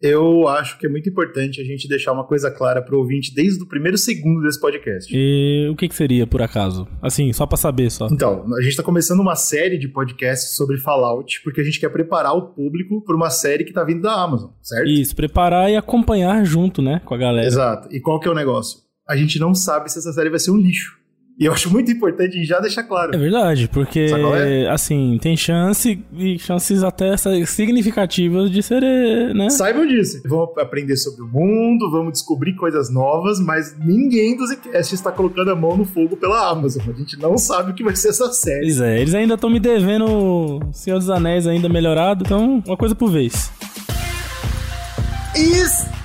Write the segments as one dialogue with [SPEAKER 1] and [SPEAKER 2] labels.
[SPEAKER 1] eu acho que é muito importante a gente deixar uma coisa clara pro ouvinte desde o primeiro segundo desse podcast.
[SPEAKER 2] E o que, que seria, por acaso? Assim, só pra saber só.
[SPEAKER 1] Então, a gente tá começando uma série de podcasts sobre Fallout, porque a gente quer preparar o público pra uma série que tá vindo da Amazon, certo?
[SPEAKER 2] Isso, preparar e acompanhar junto, né, com a galera.
[SPEAKER 1] Exato. E qual que é o negócio? A gente não sabe se essa série vai ser um lixo. E eu acho muito importante já deixar claro.
[SPEAKER 2] É verdade, porque, é? assim, tem chance e chances até significativas de ser, né?
[SPEAKER 1] Saibam disso. Vamos aprender sobre o mundo, vamos descobrir coisas novas, mas ninguém do Zcast está colocando a mão no fogo pela Amazon. A gente não sabe o que vai ser essa série.
[SPEAKER 2] Pois é, eles ainda estão me devendo Senhor dos Anéis ainda melhorado, então uma coisa por vez.
[SPEAKER 1] Isso!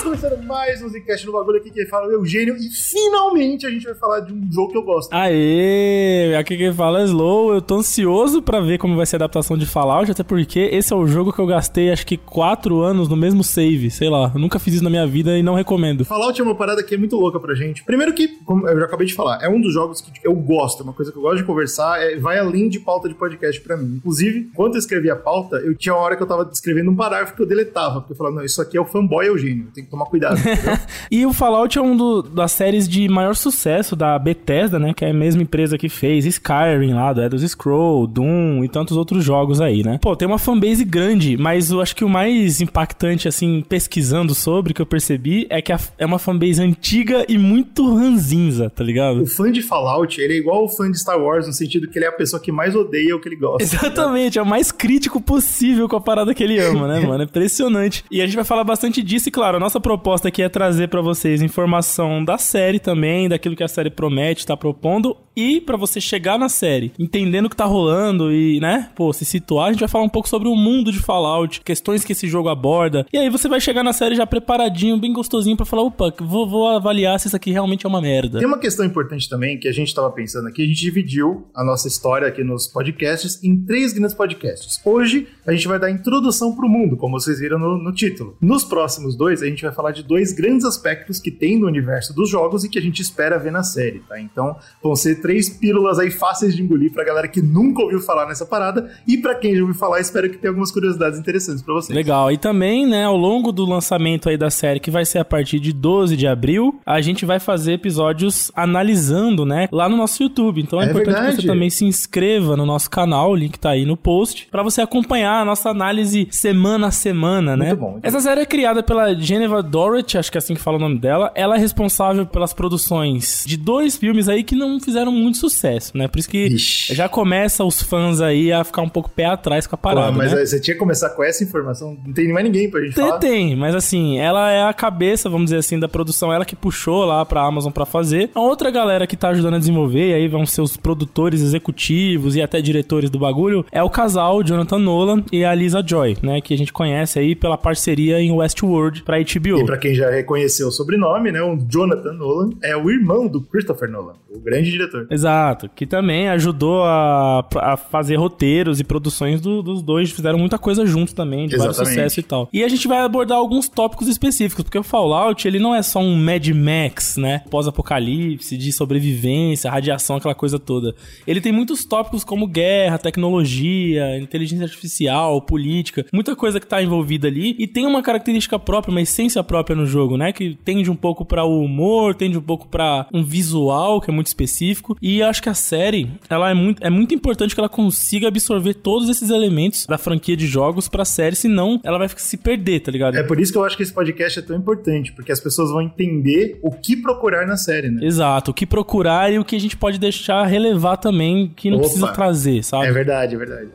[SPEAKER 1] Estamos começando mais um Zcast no bagulho aqui, quem fala é o Eugênio, e finalmente a gente vai falar de um jogo que eu gosto.
[SPEAKER 2] Aê! Aqui quem fala é Slow, eu tô ansioso pra ver como vai ser a adaptação de Fallout, até porque esse é o jogo que eu gastei acho que 4 anos no mesmo save, sei lá, eu nunca fiz isso na minha vida e não recomendo.
[SPEAKER 1] Fallout é uma parada que é muito louca pra gente. Primeiro que, como eu já acabei de falar, é um dos jogos que eu gosto, é uma coisa que eu gosto de conversar, é, vai além de pauta de podcast pra mim. Inclusive, quando eu escrevi a pauta, eu tinha uma hora que eu tava escrevendo um parágrafo que eu deletava, porque eu falava, não, isso aqui é o fanboy Eugênio, tem que tomar cuidado.
[SPEAKER 2] e o Fallout é um do, das séries de maior sucesso da Bethesda, né? Que é a mesma empresa que fez Skyrim lá, do Elder Scroll, Doom e tantos outros jogos aí, né? Pô, tem uma fanbase grande, mas eu acho que o mais impactante, assim, pesquisando sobre, que eu percebi, é que é uma fanbase antiga e muito ranzinza, tá ligado?
[SPEAKER 1] O fã de Fallout, ele é igual o fã de Star Wars, no sentido que ele é a pessoa que mais odeia o que ele gosta.
[SPEAKER 2] Tá Exatamente, tá é o mais crítico possível com a parada que ele ama, né, mano? É impressionante. E a gente vai falar bastante disso e, claro, a nossa proposta aqui é trazer para vocês informação da série também, daquilo que a série promete, tá propondo, e para você chegar na série, entendendo o que tá rolando e, né, pô, se situar, a gente vai falar um pouco sobre o mundo de Fallout, questões que esse jogo aborda. E aí você vai chegar na série já preparadinho, bem gostosinho para falar, opa, vou, vou avaliar se isso aqui realmente é uma merda.
[SPEAKER 1] Tem uma questão importante também que a gente tava pensando aqui, a gente dividiu a nossa história aqui nos podcasts em três grandes podcasts. Hoje a gente vai dar introdução pro mundo, como vocês viram no, no título. Nos próximos dois, a gente vai falar de dois grandes aspectos que tem no universo dos jogos e que a gente espera ver na série, tá? Então, vão ser três pílulas aí fáceis de engolir pra galera que nunca ouviu falar nessa parada e para quem já ouviu falar, espero que tenha algumas curiosidades interessantes para vocês.
[SPEAKER 2] Legal. E também, né, ao longo do lançamento aí da série, que vai ser a partir de 12 de abril, a gente vai fazer episódios analisando, né, lá no nosso YouTube. Então é, é importante verdade. que você também se inscreva no nosso canal, o link tá aí no post, para você acompanhar a nossa análise semana a semana,
[SPEAKER 1] muito
[SPEAKER 2] né?
[SPEAKER 1] Bom, muito
[SPEAKER 2] Essa
[SPEAKER 1] bom.
[SPEAKER 2] série é criada pela Geneva Dorrit, acho que é assim que fala o nome dela. Ela é responsável pelas produções de dois filmes aí que não fizeram muito sucesso, né? Por isso que Ixi. já começa os fãs aí a ficar um pouco pé atrás com a parada.
[SPEAKER 1] Pô, mas
[SPEAKER 2] né?
[SPEAKER 1] você tinha que começar com essa informação. Não tem mais ninguém pra gente
[SPEAKER 2] tem,
[SPEAKER 1] falar.
[SPEAKER 2] Tem, mas assim, ela é a cabeça, vamos dizer assim, da produção. Ela que puxou lá pra Amazon pra fazer. A outra galera que tá ajudando a desenvolver, e aí vão ser os produtores executivos e até diretores do bagulho, é o casal Jonathan Nolan e a Lisa Joy, né? Que a gente conhece aí pela parceria em Westworld pra HBO.
[SPEAKER 1] E pra quem já reconheceu o sobrenome, né? O Jonathan Nolan é o irmão do Christopher Nolan, o grande diretor.
[SPEAKER 2] Exato, que também ajudou a, a fazer roteiros e produções do, dos dois, fizeram muita coisa juntos também, de Exatamente. vários sucesso e tal. E a gente vai abordar alguns tópicos específicos, porque o Fallout, ele não é só um Mad Max, né? Pós-apocalipse, de sobrevivência, radiação, aquela coisa toda. Ele tem muitos tópicos como guerra, tecnologia, inteligência artificial, política, muita coisa que tá envolvida ali e tem uma característica própria, uma essência própria no jogo, né? Que tende um pouco para o humor, tende um pouco para um visual que é muito específico. E acho que a série, ela é muito, é muito importante que ela consiga absorver todos esses elementos da franquia de jogos pra série, senão ela vai se perder, tá ligado?
[SPEAKER 1] É por isso que eu acho que esse podcast é tão importante, porque as pessoas vão entender o que procurar na série, né?
[SPEAKER 2] Exato, o que procurar e o que a gente pode deixar relevar também, que não Opa. precisa trazer, sabe?
[SPEAKER 1] É verdade, é verdade.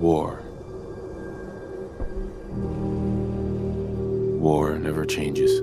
[SPEAKER 3] War. War never changes.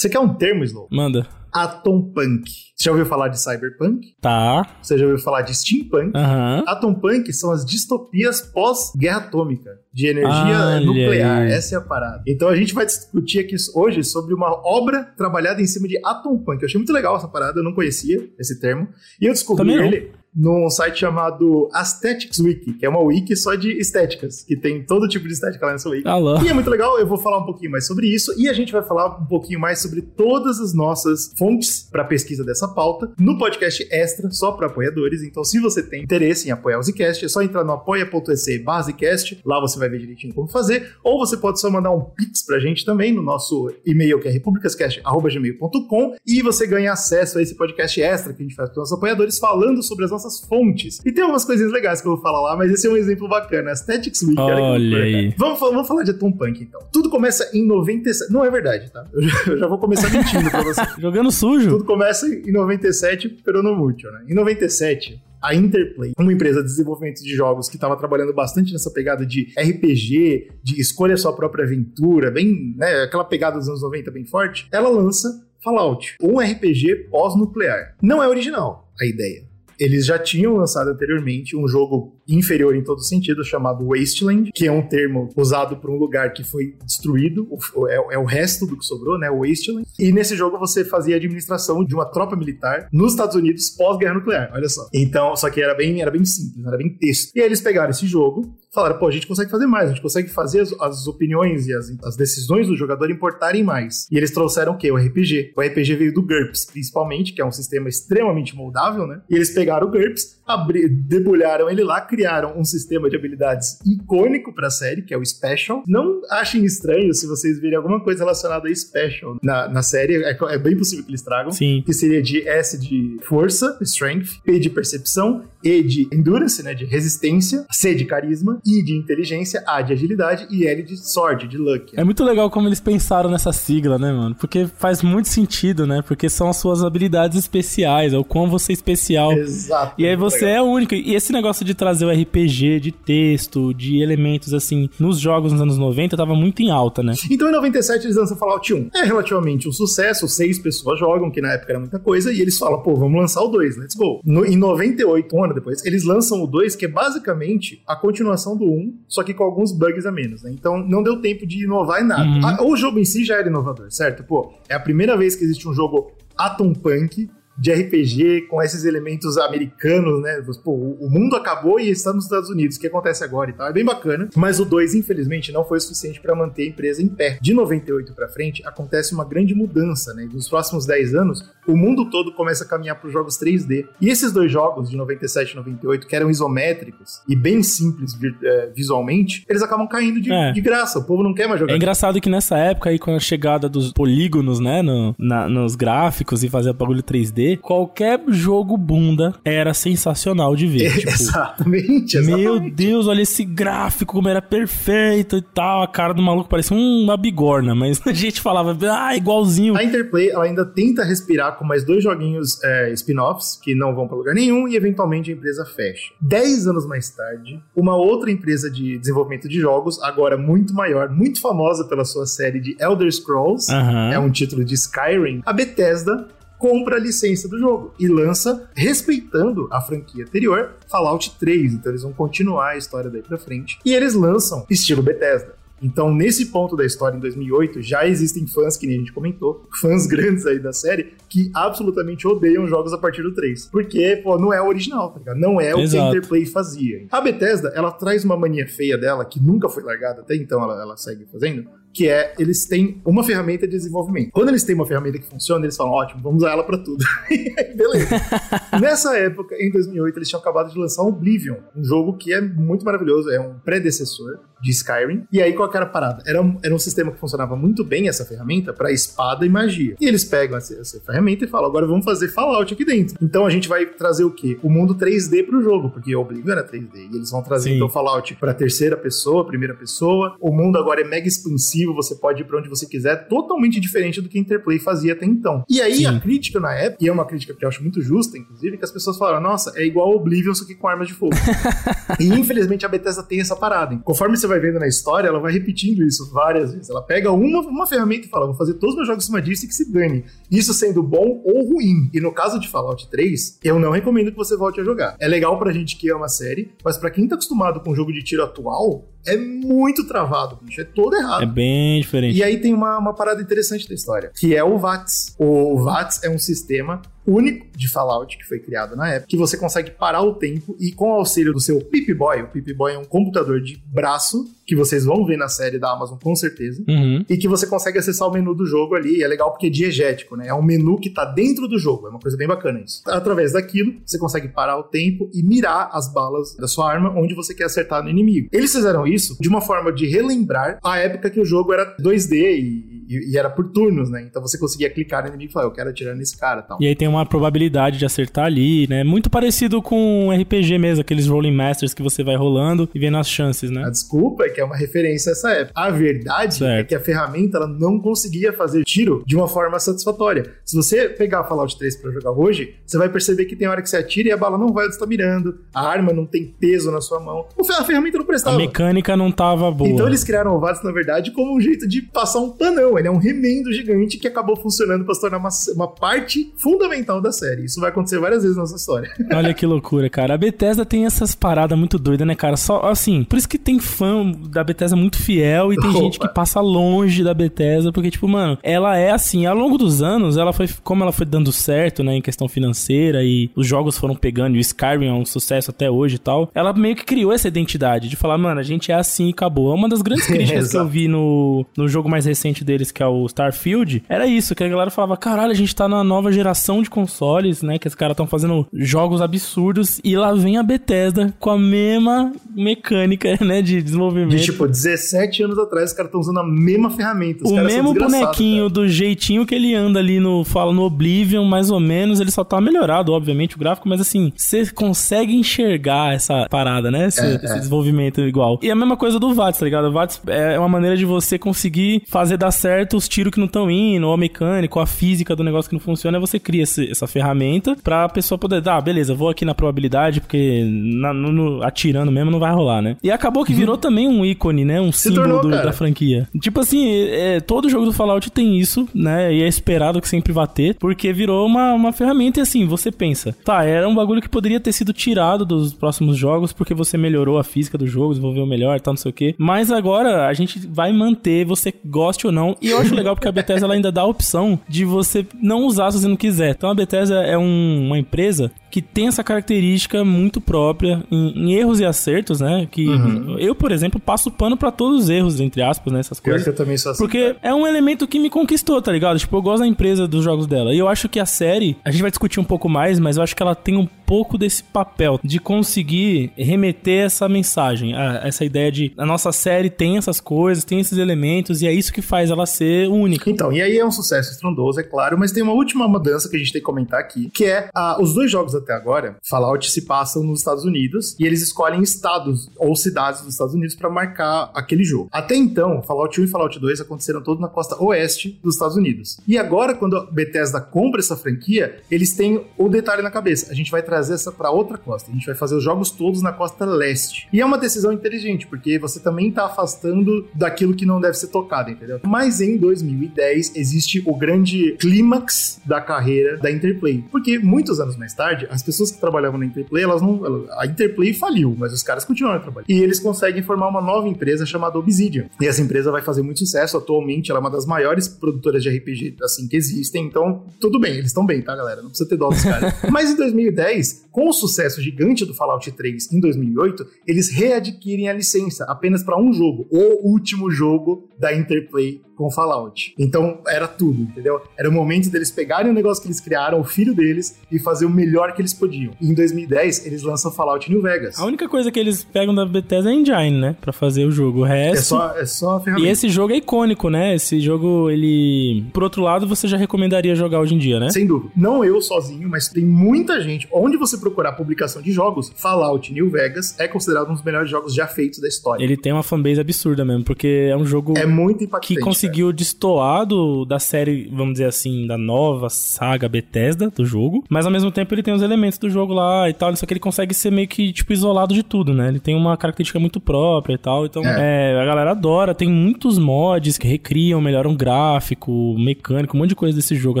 [SPEAKER 1] Você quer um termo, Slow?
[SPEAKER 2] Manda.
[SPEAKER 1] Atom Punk. Você já ouviu falar de Cyberpunk?
[SPEAKER 2] Tá.
[SPEAKER 1] Você já ouviu falar de Steampunk?
[SPEAKER 2] Uhum.
[SPEAKER 1] Atom Punk são as distopias pós-guerra atômica, de energia nuclear. Essa é a parada. Então a gente vai discutir aqui hoje sobre uma obra trabalhada em cima de Atom Punk. Eu achei muito legal essa parada, eu não conhecia esse termo. E eu descobri ele num site chamado Aesthetics Wiki, que é uma wiki só de estéticas, que tem todo tipo de estética lá nessa wiki.
[SPEAKER 2] Alô.
[SPEAKER 1] E é muito legal, eu vou falar um pouquinho mais sobre isso e a gente vai falar um pouquinho mais sobre todas as nossas fontes para pesquisa dessa pauta no podcast extra, só para apoiadores. Então, se você tem interesse em apoiar o Zcast, é só entrar no apoia.se basecast, lá você vai ver direitinho como fazer, ou você pode só mandar um pix pra gente também no nosso e-mail que é republicascast.gmail.com e você ganha acesso a esse podcast extra que a gente faz com os apoiadores falando sobre as nossas fontes. E tem algumas coisinhas legais que eu vou falar lá, mas esse é um exemplo bacana. Aesthetics Week.
[SPEAKER 2] Olha aí.
[SPEAKER 1] Vamos, vamos falar de Atom Punk, então. Tudo começa em 97. Não é verdade, tá? Eu já, eu já vou começar mentindo pra você.
[SPEAKER 2] Jogando sujo.
[SPEAKER 1] Tudo começa em 97, pero no mútil, né? Em 97, a Interplay, uma empresa de desenvolvimento de jogos que estava trabalhando bastante nessa pegada de RPG, de escolha sua própria aventura, bem, né, aquela pegada dos anos 90 bem forte, ela lança Fallout, um RPG pós-nuclear. Não é original a ideia. Eles já tinham lançado anteriormente um jogo inferior em todo sentido, chamado Wasteland, que é um termo usado para um lugar que foi destruído, é, é, o resto do que sobrou, né? Wasteland. E nesse jogo você fazia a administração de uma tropa militar nos Estados Unidos pós-guerra nuclear, olha só. Então, só que era bem, era bem simples, era bem texto. E aí eles pegaram esse jogo, falaram, pô, a gente consegue fazer mais, a gente consegue fazer as, as opiniões e as, as, decisões do jogador importarem mais. E eles trouxeram o quê? O RPG. O RPG veio do GURPS, principalmente, que é um sistema extremamente moldável, né? E eles pegaram o GURPS, abri, debulharam ele lá, criaram um sistema de habilidades icônico pra série, que é o Special. Não achem estranho se vocês virem alguma coisa relacionada a Special na, na série, é, é bem possível que eles tragam.
[SPEAKER 2] Sim.
[SPEAKER 1] Que seria de S de força, Strength, P de percepção, E de endurance, né, de resistência, C de carisma, I de inteligência, A de agilidade e L de sorte, de luck.
[SPEAKER 2] É muito legal como eles pensaram nessa sigla, né, mano? Porque faz muito sentido, né? Porque são as suas habilidades especiais, é o quão você é especial.
[SPEAKER 1] Exato.
[SPEAKER 2] E aí você legal. é único. E esse negócio de trazer o RPG de texto, de elementos assim, nos jogos nos anos 90 tava muito em alta, né?
[SPEAKER 1] Então em 97 eles lançam Fallout 1. É relativamente um sucesso, seis pessoas jogam, que na época era muita coisa, e eles falam, pô, vamos lançar o 2, let's go. No, em 98, um ano depois, eles lançam o 2, que é basicamente a continuação do 1, só que com alguns bugs a menos, né? Então não deu tempo de inovar em nada. Uhum. A, o jogo em si já era inovador, certo? Pô, é a primeira vez que existe um jogo Atom Punk de RPG com esses elementos americanos, né? Pô, o mundo acabou e está nos Estados Unidos. O que acontece agora e tal? É bem bacana. Mas o 2, infelizmente, não foi o suficiente para manter a empresa em pé. De 98 para frente, acontece uma grande mudança, né? Nos próximos 10 anos, o mundo todo começa a caminhar para os jogos 3D. E esses dois jogos, de 97 e 98, que eram isométricos e bem simples é, visualmente, eles acabam caindo de, é. de, graça. O povo não quer mais jogar.
[SPEAKER 2] É engraçado que nessa época, aí, com a chegada dos polígonos, né? No, na, nos gráficos e fazer o bagulho 3D, qualquer jogo bunda era sensacional de ver.
[SPEAKER 1] tipo, exatamente, exatamente.
[SPEAKER 2] Meu Deus, olha esse gráfico, como era perfeito e tal. A cara do maluco parecia uma bigorna, mas a gente falava, ah, igualzinho.
[SPEAKER 1] A Interplay, ela ainda tenta respirar com mais dois joguinhos é, spin-offs que não vão para lugar nenhum e eventualmente a empresa fecha. Dez anos mais tarde, uma outra empresa de desenvolvimento de jogos, agora muito maior, muito famosa pela sua série de Elder Scrolls,
[SPEAKER 2] uhum.
[SPEAKER 1] é um título de Skyrim, a Bethesda compra a licença do jogo e lança, respeitando a franquia anterior, Fallout 3. Então eles vão continuar a história daí pra frente. E eles lançam estilo Bethesda. Então, nesse ponto da história, em 2008, já existem fãs, que nem a gente comentou, fãs grandes aí da série, que absolutamente odeiam jogos a partir do 3. Porque, pô, não é o original, tá ligado? Não é o Exato. que a Interplay fazia. A Bethesda, ela traz uma mania feia dela, que nunca foi largada até então, ela, ela segue fazendo, que é eles têm uma ferramenta de desenvolvimento. Quando eles têm uma ferramenta que funciona, eles falam, ótimo, vamos usar ela para tudo. Beleza. Nessa época, em 2008, eles tinham acabado de lançar Oblivion, um jogo que é muito maravilhoso, é um predecessor de Skyrim. E aí, qual que era a parada? Era um, era um sistema que funcionava muito bem, essa ferramenta, para espada e magia. E eles pegam essa, essa, ferramenta e falam, agora vamos fazer Fallout aqui dentro. Então a gente vai trazer o quê? O mundo 3D pro jogo, porque Oblivion era 3D. E eles vão trazer, Sim. então, Fallout pra terceira pessoa, primeira pessoa. O mundo agora é mega expansivo você pode ir para onde você quiser, totalmente diferente do que a Interplay fazia até então. E aí Sim. a crítica na época, e é uma crítica que eu acho muito justa, inclusive, que as pessoas falaram: nossa, é igual Oblivion, só que com armas de fogo. e infelizmente a Bethesda tem essa parada. Hein? Conforme você vai vendo na história, ela vai repetindo isso várias vezes. Ela pega uma, uma ferramenta e fala: vou fazer todos os meus jogos em cima disso e que se dane. Isso sendo bom ou ruim. E no caso de Fallout 3, eu não recomendo que você volte a jogar. É legal pra gente que ama a série, mas para quem tá acostumado com o jogo de tiro atual, é muito travado, bicho. É todo errado.
[SPEAKER 2] É bem diferente.
[SPEAKER 1] E aí tem uma, uma parada interessante da história, que é o VATS. O VATS é um sistema único de Fallout que foi criado na época, que você consegue parar o tempo e com o auxílio do seu Pip-Boy, o Pip-Boy é um computador de braço que vocês vão ver na série da Amazon com certeza, uhum. e que você consegue acessar o menu do jogo ali, e é legal porque é diegético, né? É um menu que tá dentro do jogo, é uma coisa bem bacana isso. Através daquilo, você consegue parar o tempo e mirar as balas da sua arma onde você quer acertar no inimigo. Eles fizeram isso de uma forma de relembrar a época que o jogo era 2D e, e, era por turnos, né? Então você conseguia clicar no inimigo e falar, eu quero atirar nesse cara tal.
[SPEAKER 2] E aí tem uma probabilidade de acertar ali, né? Muito parecido com um RPG mesmo, aqueles Rolling Masters que você vai rolando e vendo as chances, né?
[SPEAKER 1] A desculpa é que é uma referência a essa época. A verdade é certo. é que a ferramenta ela não conseguia fazer tiro de uma forma satisfatória. Se você pegar Fallout 3 para jogar hoje, você vai perceber que tem hora que você atira e a bala não vai onde está mirando, a arma não tem peso na sua mão. A ferramenta não prestava.
[SPEAKER 2] A mecânica não tava boa.
[SPEAKER 1] Então eles criaram o VATS, na verdade, como um jeito de passar um panão. Ele é um remendo gigante que acabou funcionando para se tornar uma, uma parte fundamental da série. Isso vai acontecer várias vezes nessa história.
[SPEAKER 2] Olha que loucura, cara. A Bethesda tem essas paradas muito doidas, né, cara? Só assim, por isso que tem fã da Bethesda muito fiel e tem Opa. gente que passa longe da Bethesda, porque, tipo, mano, ela é assim, ao longo dos anos, ela foi, como ela foi dando certo, né, em questão financeira e os jogos foram pegando, e o Skyrim é um sucesso até hoje e tal, ela meio que criou essa identidade de falar, mano, a gente é assim e acabou. É uma das grandes críticas que eu vi no, no jogo mais recente deles, que é o Starfield, era isso, que a galera falava, caralho, a gente tá na nova geração de consoles, né, que os caras estão fazendo jogos absurdos, e lá vem a Bethesda com a mesma mecânica, né, de desenvolvimento. De,
[SPEAKER 1] tipo, 17 anos atrás, os caras estão usando a mesma ferramenta. Os
[SPEAKER 2] o mesmo bonequinho cara. do jeitinho que ele anda ali no, fala, no Oblivion, mais ou menos, ele só tá melhorado, obviamente, o gráfico, mas assim, você consegue enxergar essa parada, né, esse, é, esse é. desenvolvimento igual. E a mesma coisa do VATS, tá ligado? O VATS é uma maneira de você conseguir fazer dar certo os tiros que não estão indo, ou a mecânica, ou a física do negócio que não funciona, é você cria esse, essa ferramenta pra pessoa poder, ah, beleza, vou aqui na probabilidade, porque na, no, no, atirando mesmo não vai rolar, né? E acabou que virou também um ícone, né? Um símbolo tornou, do, da franquia. Tipo assim, é, todo jogo do Fallout tem isso, né? E é esperado que sempre vá ter, porque virou uma, uma ferramenta e assim, você pensa, tá, era um bagulho que poderia ter sido tirado dos próximos jogos porque você melhorou a física do jogo, desenvolveu melhor e tal, não sei o quê. Mas agora a gente vai manter, você goste ou não. E eu acho legal porque a Bethesda ela ainda dá a opção de você não usar se você não quiser. Então a Bethesda é um, uma empresa que tem essa característica muito própria em, em erros e acertos, né? Que uhum. eu, por exemplo, passo pano para todos os erros, entre aspas, né? Essas coisas.
[SPEAKER 1] Eu também sou assim,
[SPEAKER 2] porque é um elemento que me conquistou, tá ligado? Tipo, eu gosto da empresa dos jogos dela. E eu acho que a série, a gente vai discutir um pouco mais, mas eu acho que ela tem um pouco desse papel de conseguir remeter essa mensagem, a, essa ideia de a nossa série tem essas coisas, tem esses elementos, e é isso que faz ela ser única.
[SPEAKER 1] Então, e aí é um sucesso estrondoso, é claro, mas tem uma última mudança que a gente tem que comentar aqui, que é a, os dois jogos até agora, Fallout se passam nos Estados Unidos e eles escolhem estados ou cidades dos Estados Unidos para marcar aquele jogo. Até então, Fallout 1 e Fallout 2 aconteceram todos na costa oeste dos Estados Unidos. E agora, quando a Bethesda compra essa franquia, eles têm o detalhe na cabeça. A gente vai trazer essa para outra costa. A gente vai fazer os jogos todos na costa leste. E é uma decisão inteligente, porque você também tá afastando daquilo que não deve ser tocado, entendeu? Mas em 2010 existe o grande clímax da carreira da Interplay. Porque muitos anos mais tarde, as pessoas que trabalhavam na Interplay, elas não. A Interplay faliu, mas os caras continuaram trabalhando. E eles conseguem formar uma nova empresa chamada Obsidian. E essa empresa vai fazer muito sucesso. Atualmente, ela é uma das maiores produtoras de RPG assim que existem. Então, tudo bem, eles estão bem, tá, galera? Não precisa ter dó dos caras. mas em 2010, com o sucesso gigante do Fallout 3 em 2008, eles readquirem a licença apenas para um jogo, o último jogo da Interplay com Fallout. Então era tudo, entendeu? Era o momento deles pegarem o negócio que eles criaram, o filho deles, e fazer o melhor que eles podiam. E em 2010, eles lançam Fallout New Vegas.
[SPEAKER 2] A única coisa que eles pegam da Bethesda é a Engine, né? Pra fazer o jogo. O resto.
[SPEAKER 1] É só, é só a ferramenta.
[SPEAKER 2] E esse jogo é icônico, né? Esse jogo, ele. Por outro lado, você já recomendaria jogar hoje em dia, né?
[SPEAKER 1] Sem dúvida. Não eu sozinho, mas tem muita gente. Onde você procurar publicação de jogos, Fallout New Vegas é considerado um dos melhores jogos já feitos da história.
[SPEAKER 2] Ele tem uma fanbase absurda mesmo, porque é um jogo.
[SPEAKER 1] É muito impactante.
[SPEAKER 2] Que conseguiu cara. destoar do, da série, vamos dizer assim, da nova saga Bethesda do jogo. Mas ao mesmo tempo ele tem os elementos do jogo lá e tal. Só que ele consegue ser meio que, tipo, isolado de tudo, né? Ele tem uma característica muito própria e tal. Então, é. É, a galera adora. Tem muitos mods que recriam, melhoram gráfico, mecânico, um monte de coisa desse jogo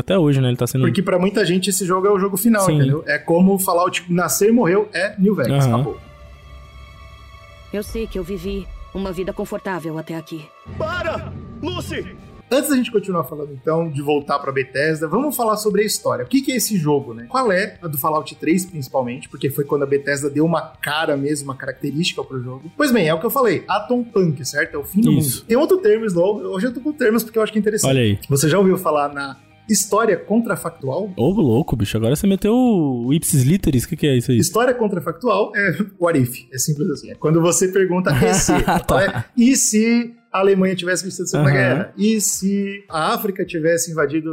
[SPEAKER 2] até hoje, né? Ele tá sendo.
[SPEAKER 1] Porque para muita gente esse jogo é o jogo final, Sim. entendeu? É como Fallout nascer e morreu, é New Vegas. Uhum. Acabou.
[SPEAKER 3] Eu sei que eu vivi uma vida confortável até aqui.
[SPEAKER 4] Para! Lucy!
[SPEAKER 1] Antes da gente continuar falando, então, de voltar pra Bethesda, vamos falar sobre a história. O que, que é esse jogo, né? Qual é a do Fallout 3, principalmente, porque foi quando a Bethesda deu uma cara mesmo, uma característica pro jogo. Pois bem, é o que eu falei, Atom Punk, certo? É o fim do Isso. mundo. Tem outro termo, Slow, hoje eu tô com termos porque eu acho que é interessante.
[SPEAKER 2] Olha aí.
[SPEAKER 1] Você já ouviu falar na História contrafactual.
[SPEAKER 2] Ô, louco, bicho. Agora você meteu o ipsis literis. O que, que, é isso aí?
[SPEAKER 1] História contrafactual é what if. É simples assim. É quando você pergunta e se. tá. é, e se a Alemanha tivesse vencido a Segunda uhum. Guerra? E se a África tivesse invadido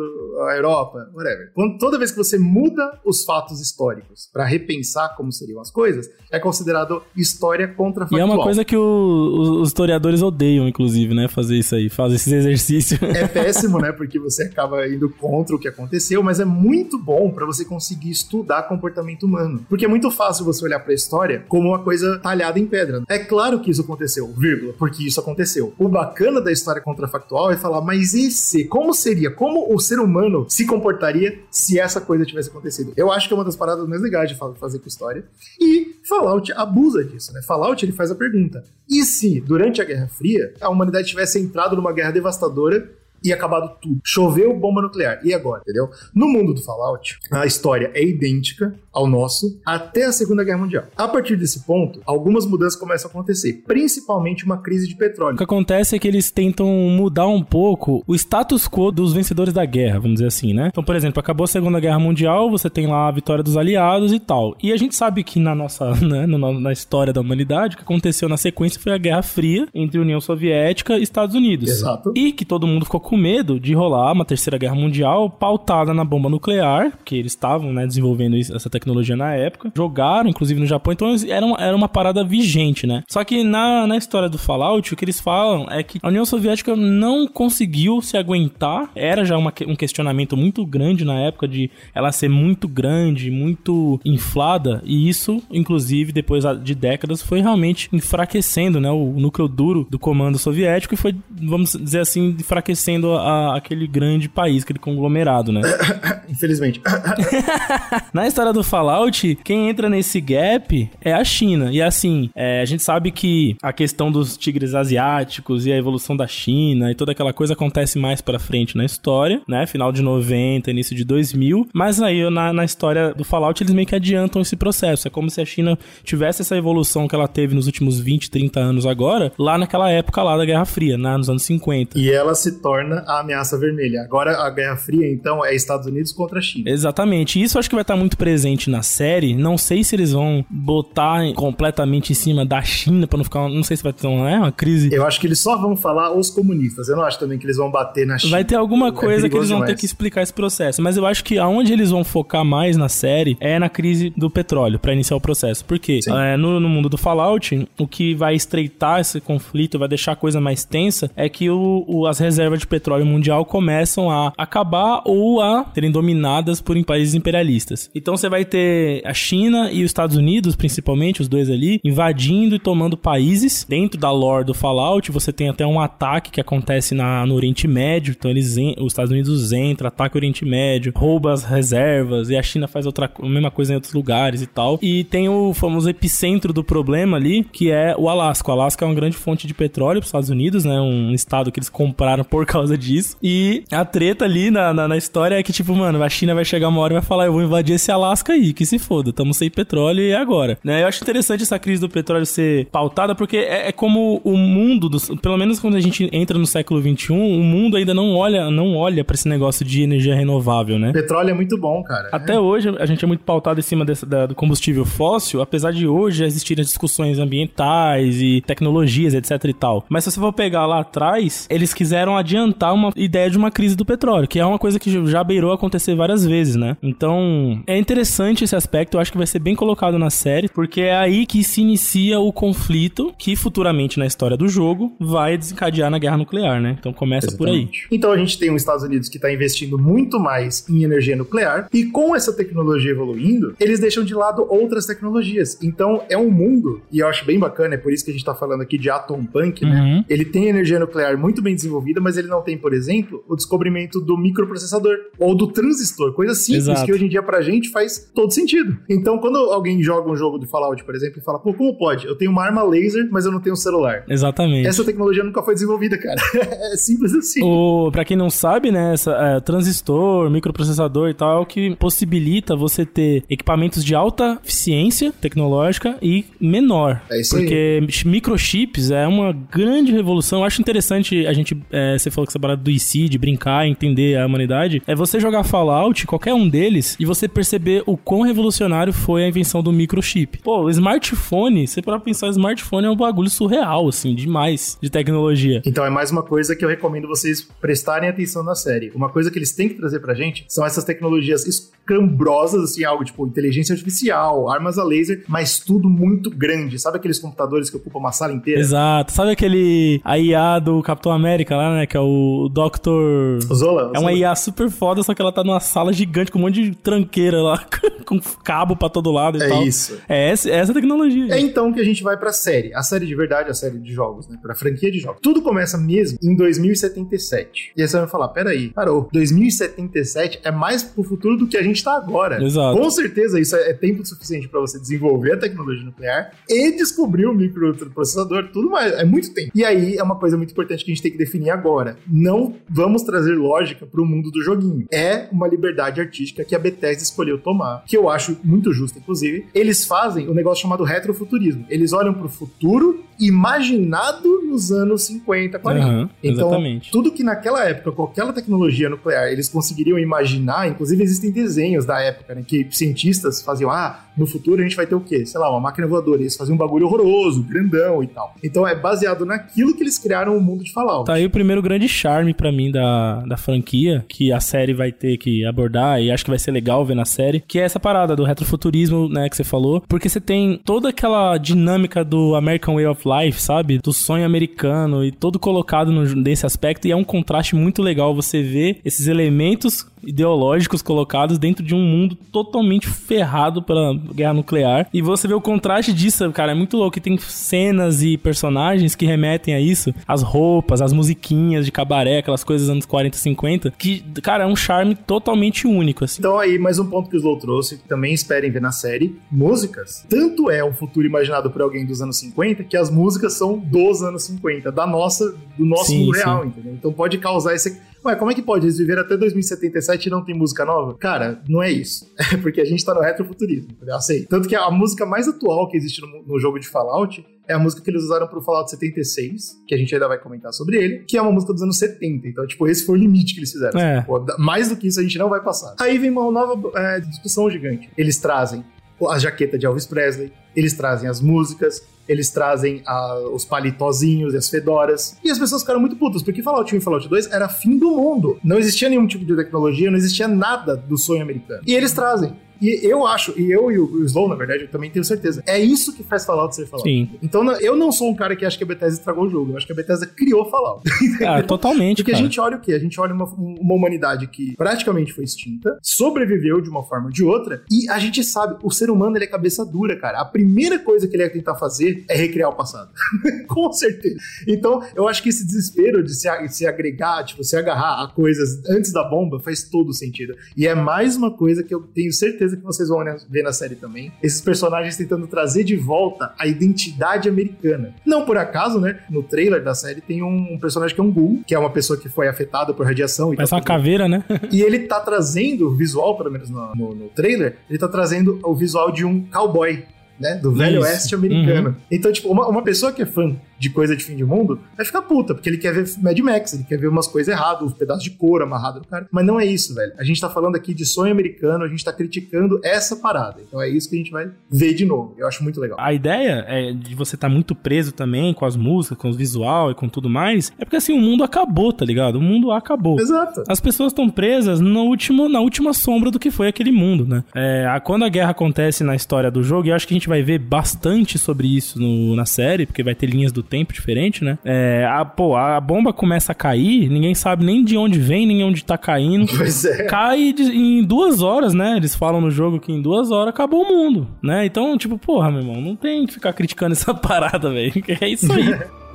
[SPEAKER 1] a Europa? Whatever. Quando, toda vez que você muda os fatos históricos para repensar como seriam as coisas, é considerado história contrafactual.
[SPEAKER 2] E é uma coisa que o, os historiadores odeiam, inclusive, né? Fazer isso aí, fazer esses exercícios.
[SPEAKER 1] É péssimo, né? Porque você acaba indo contra o que aconteceu, mas é muito bom para você conseguir estudar comportamento humano. Porque é muito fácil você olhar para a história como uma coisa talhada em pedra. É claro que isso aconteceu, vírgula, porque isso aconteceu. O bacana da história contrafactual é falar, mas e se? Como seria? Como o ser humano se comportaria se essa coisa tivesse acontecido? Eu acho que é uma das paradas mais legais de fazer com história. E Fallout abusa disso, né? Fallout ele faz a pergunta: e se, durante a Guerra Fria, a humanidade tivesse entrado numa guerra devastadora e acabado tudo. Choveu bomba nuclear. E agora? Entendeu? No mundo do Fallout, a história é idêntica ao nosso até a Segunda Guerra Mundial. A partir desse ponto, algumas mudanças começam a acontecer, principalmente uma crise de petróleo.
[SPEAKER 2] O que acontece é que eles tentam mudar um pouco o status quo dos vencedores da guerra, vamos dizer assim, né? Então, por exemplo, acabou a Segunda Guerra Mundial, você tem lá a vitória dos aliados e tal. E a gente sabe que na nossa, né, na história da humanidade, o que aconteceu na sequência foi a Guerra Fria entre União Soviética e Estados Unidos.
[SPEAKER 1] Exato.
[SPEAKER 2] E que todo mundo ficou com medo de rolar uma terceira guerra mundial pautada na bomba nuclear, que eles estavam, né, desenvolvendo essa tecnologia na época. Jogaram, inclusive, no Japão, então era uma, era uma parada vigente, né? Só que na, na história do Fallout, o que eles falam é que a União Soviética não conseguiu se aguentar. Era já uma, um questionamento muito grande na época de ela ser muito grande, muito inflada, e isso, inclusive, depois de décadas, foi realmente enfraquecendo, né, o núcleo duro do comando soviético e foi, vamos dizer assim, enfraquecendo sendo a, aquele grande país, aquele conglomerado, né?
[SPEAKER 1] Infelizmente.
[SPEAKER 2] Na história do Fallout, quem entra nesse gap é a China. E assim, é, a gente sabe que a questão dos tigres asiáticos e a evolução da China e toda aquela coisa acontece mais pra frente na história, né? Final de 90, início de 2000. Mas aí, na, na história do Fallout, eles meio que adiantam esse processo. É como se a China tivesse essa evolução que ela teve nos últimos 20, 30 anos agora, lá naquela época lá da Guerra Fria, né? nos anos 50.
[SPEAKER 1] E ela se torna a ameaça vermelha. Agora a Guerra Fria, então, é Estados Unidos contra a China.
[SPEAKER 2] Exatamente. Isso acho que vai estar muito presente na série. Não sei se eles vão botar completamente em cima da China para não ficar. Não sei se vai ter uma, é, uma crise.
[SPEAKER 1] Eu acho que eles só vão falar os comunistas. Eu não acho também que eles vão bater na China.
[SPEAKER 2] Vai ter alguma é coisa que eles vão demais. ter que explicar esse processo. Mas eu acho que aonde eles vão focar mais na série é na crise do petróleo para iniciar o processo. Porque é, no, no, mundo do Fallout, o que vai estreitar esse conflito, vai deixar a coisa mais tensa, é que o, o as reservas de petróleo mundial começam a acabar ou a serem dominadas por países imperialistas. Então você vai ter a China e os Estados Unidos, principalmente, os dois ali, invadindo e tomando países. Dentro da lore do Fallout, você tem até um ataque que acontece na, no Oriente Médio. Então eles, os Estados Unidos entram, atacam o Oriente Médio, rouba as reservas, e a China faz outra, a mesma coisa em outros lugares e tal. E tem o famoso epicentro do problema ali, que é o Alasca. O Alasca é uma grande fonte de petróleo para os Estados Unidos, né? Um estado que eles compraram por causa disso. E a treta ali na, na, na, história é que, tipo, mano, a China vai chegar uma hora e vai falar: eu vou invadir esse Alasca aí, que se foda, tamo sem petróleo e é agora. Né? Eu acho interessante essa crise do petróleo ser pautada, porque é, é como o mundo, dos, pelo menos quando a gente entra no século XXI, o mundo ainda não olha, não olha para esse negócio de energia renovável, né?
[SPEAKER 1] Petróleo é muito bom, cara.
[SPEAKER 2] Até é. hoje a gente é muito pautado em cima desse, da, do combustível fóssil, apesar de hoje existirem discussões ambientais e tecnologias, etc e tal. Mas se você for pegar lá atrás, eles quiseram adiantar uma ideia de uma crise do petróleo, que é uma coisa que já beirou acontecer várias vezes, né? Então, é interessante esse aspecto, eu acho que vai ser bem colocado na série, porque é aí que se inicia o conflito que futuramente na história do jogo vai desencadear na guerra nuclear, né? Então começa Exatamente. por aí.
[SPEAKER 1] Então a gente tem os Estados Unidos que está investindo muito mais em energia nuclear e com essa tecnologia evoluindo, eles deixam de lado outras tecnologias. Então é um mundo, e eu acho bem bacana, é por isso que a gente está falando aqui de Atom Punk, né? Uhum. Ele tem energia nuclear muito bem desenvolvida, mas ele não tem, por exemplo, o descobrimento do microprocessador ou do transistor, coisa simples Exato. que hoje em dia pra gente faz todo sentido. Então, quando alguém joga um jogo do Fallout, por exemplo, e fala, pô, como pode? Eu tenho uma arma laser, mas eu não tenho um celular.
[SPEAKER 2] Exatamente.
[SPEAKER 1] Essa tecnologia nunca foi desenvolvida, cara. é simples assim.
[SPEAKER 2] O, pra quem não sabe, né, essa, é, transistor, microprocessador e tal, é o que possibilita você ter equipamentos de alta eficiência tecnológica e menor. É isso porque aí. microchips é uma grande revolução. Eu acho interessante a gente, é, você falou que essa parada do IC, de brincar, entender a humanidade, é você jogar Fallout, qualquer um deles, e você perceber o quão revolucionário foi a invenção do microchip. Pô, o smartphone, você para pensar, smartphone é um bagulho surreal, assim, demais de tecnologia.
[SPEAKER 1] Então é mais uma coisa que eu recomendo vocês prestarem atenção na série. Uma coisa que eles têm que trazer pra gente são essas tecnologias escambrosas, assim, algo tipo inteligência artificial, armas a laser, mas tudo muito grande. Sabe aqueles computadores que ocupam uma sala inteira?
[SPEAKER 2] Exato. Sabe aquele a IA do Capitão América lá, né? Que é o Dr.
[SPEAKER 1] Zola.
[SPEAKER 2] É uma IA super foda, só que ela tá numa sala gigante com um monte de tranqueira lá, com cabo pra todo lado e
[SPEAKER 1] é
[SPEAKER 2] tal.
[SPEAKER 1] É isso.
[SPEAKER 2] É essa, é essa tecnologia.
[SPEAKER 1] É então que a gente vai pra série. A série de verdade, a série de jogos, né? Pra franquia de jogos. Tudo começa mesmo em 2077. E aí você vai falar, peraí, parou. 2077 é mais pro futuro do que a gente tá agora.
[SPEAKER 2] Exato.
[SPEAKER 1] Com certeza isso é tempo suficiente para você desenvolver a tecnologia nuclear e descobrir o microprocessador, tudo mais. É muito tempo. E aí é uma coisa muito importante que a gente tem que definir agora. Não vamos trazer lógica pro mundo do joguinho. É uma liberdade artística que a Bethesda escolheu tomar, que eu acho muito justa, inclusive. Eles fazem um negócio chamado retrofuturismo. Eles olham pro futuro imaginado nos anos 50, 40. Uhum, então, exatamente. tudo que naquela época, com aquela tecnologia nuclear, eles conseguiriam imaginar, inclusive existem desenhos da época, né, que cientistas faziam, ah, no futuro a gente vai ter o quê? Sei lá, uma máquina voadora. Eles faziam um bagulho horroroso, grandão e tal. Então é baseado naquilo que eles criaram o mundo de Fallout.
[SPEAKER 2] Tá aí o primeiro grande charme para mim da, da franquia, que a série vai ter que abordar, e acho que vai ser legal ver na série, que é essa parada do retrofuturismo, né, que você falou, porque você tem toda aquela dinâmica do American Way of Life, sabe? Do sonho americano e todo colocado no, nesse aspecto, e é um contraste muito legal você ver esses elementos ideológicos colocados dentro de um mundo totalmente ferrado pela guerra nuclear. E você vê o contraste disso, cara, é muito louco. E tem cenas e personagens que remetem a isso. As roupas, as musiquinhas de cabaré, aquelas coisas dos anos 40, 50, que, cara, é um charme totalmente único, assim.
[SPEAKER 1] Então aí, mais um ponto que o Slow trouxe, também esperem ver na série, músicas. Tanto é um futuro imaginado por alguém dos anos 50, que as músicas são dos anos 50, da nossa, do nosso sim, mundo sim. real, entendeu? Então pode causar esse Ué, como é que pode? Eles viveram até 2077 e não tem música nova? Cara, não é isso. É porque a gente tá no retrofuturismo, entendeu? Eu sei. Tanto que a música mais atual que existe no, no jogo de Fallout é a música que eles usaram pro Fallout 76, que a gente ainda vai comentar sobre ele, que é uma música dos anos 70. Então, tipo, esse foi o limite que eles fizeram. É. Pô, mais do que isso a gente não vai passar. Aí vem uma nova é, discussão gigante. Eles trazem a jaqueta de Elvis Presley, eles trazem as músicas, eles trazem a, os palitozinhos e as fedoras. E as pessoas ficaram muito putas, porque Fallout 1 e Fallout 2 era fim do mundo. Não existia nenhum tipo de tecnologia, não existia nada do sonho americano. E eles trazem. E eu acho, e eu e o Slow, na verdade, eu também tenho certeza. É isso que faz Fallout ser Fallout. Sim. Então eu não sou um cara que acha que a Bethesda estragou o jogo. Eu acho que a Bethesda criou Fallout.
[SPEAKER 2] Ah, totalmente.
[SPEAKER 1] Porque
[SPEAKER 2] cara.
[SPEAKER 1] a gente olha o quê? A gente olha uma, uma humanidade que praticamente foi extinta, sobreviveu de uma forma ou de outra, e a gente sabe, o ser humano ele é cabeça dura, cara. A primeira coisa que ele ia tentar fazer é recriar o passado. Com certeza. Então, eu acho que esse desespero de se, se agregar, tipo, se agarrar a coisas antes da bomba faz todo sentido. E é mais uma coisa que eu tenho certeza que vocês vão ver na série também. Esses personagens tentando trazer de volta a identidade americana. Não por acaso, né? No trailer da série tem um personagem que é um Ghoul, que é uma pessoa que foi afetada por radiação.
[SPEAKER 2] Parece uma caveira, né?
[SPEAKER 1] e ele tá trazendo o visual, pelo menos no, no, no trailer, ele tá trazendo o visual de um cowboy né? Do velho Isso. oeste americano. Uhum. Então, tipo, uma, uma pessoa que é fã de coisa de fim de mundo, vai ficar puta, porque ele quer ver Mad Max, ele quer ver umas coisas erradas, uns pedaços de couro amarrado no cara. Mas não é isso, velho. A gente tá falando aqui de sonho americano, a gente tá criticando essa parada. Então é isso que a gente vai ver de novo. Eu acho muito legal.
[SPEAKER 2] A ideia é de você estar tá muito preso também com as músicas, com o visual e com tudo mais, é porque assim, o mundo acabou, tá ligado? O mundo acabou.
[SPEAKER 1] Exato.
[SPEAKER 2] As pessoas estão presas no último, na última sombra do que foi aquele mundo, né? É, quando a guerra acontece na história do jogo, e eu acho que a gente vai ver bastante sobre isso no, na série, porque vai ter linhas do tempo diferente, né? É, a, pô, a bomba começa a cair, ninguém sabe nem de onde vem, nem onde tá caindo.
[SPEAKER 1] Pois é.
[SPEAKER 2] Cai de, em duas horas, né? Eles falam no jogo que em duas horas acabou o mundo, né? Então, tipo, porra, meu irmão, não tem que ficar criticando essa parada, velho. É isso aí.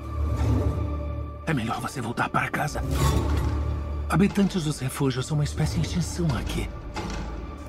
[SPEAKER 3] É melhor você voltar para casa. Habitantes dos refúgios são uma espécie em extinção aqui.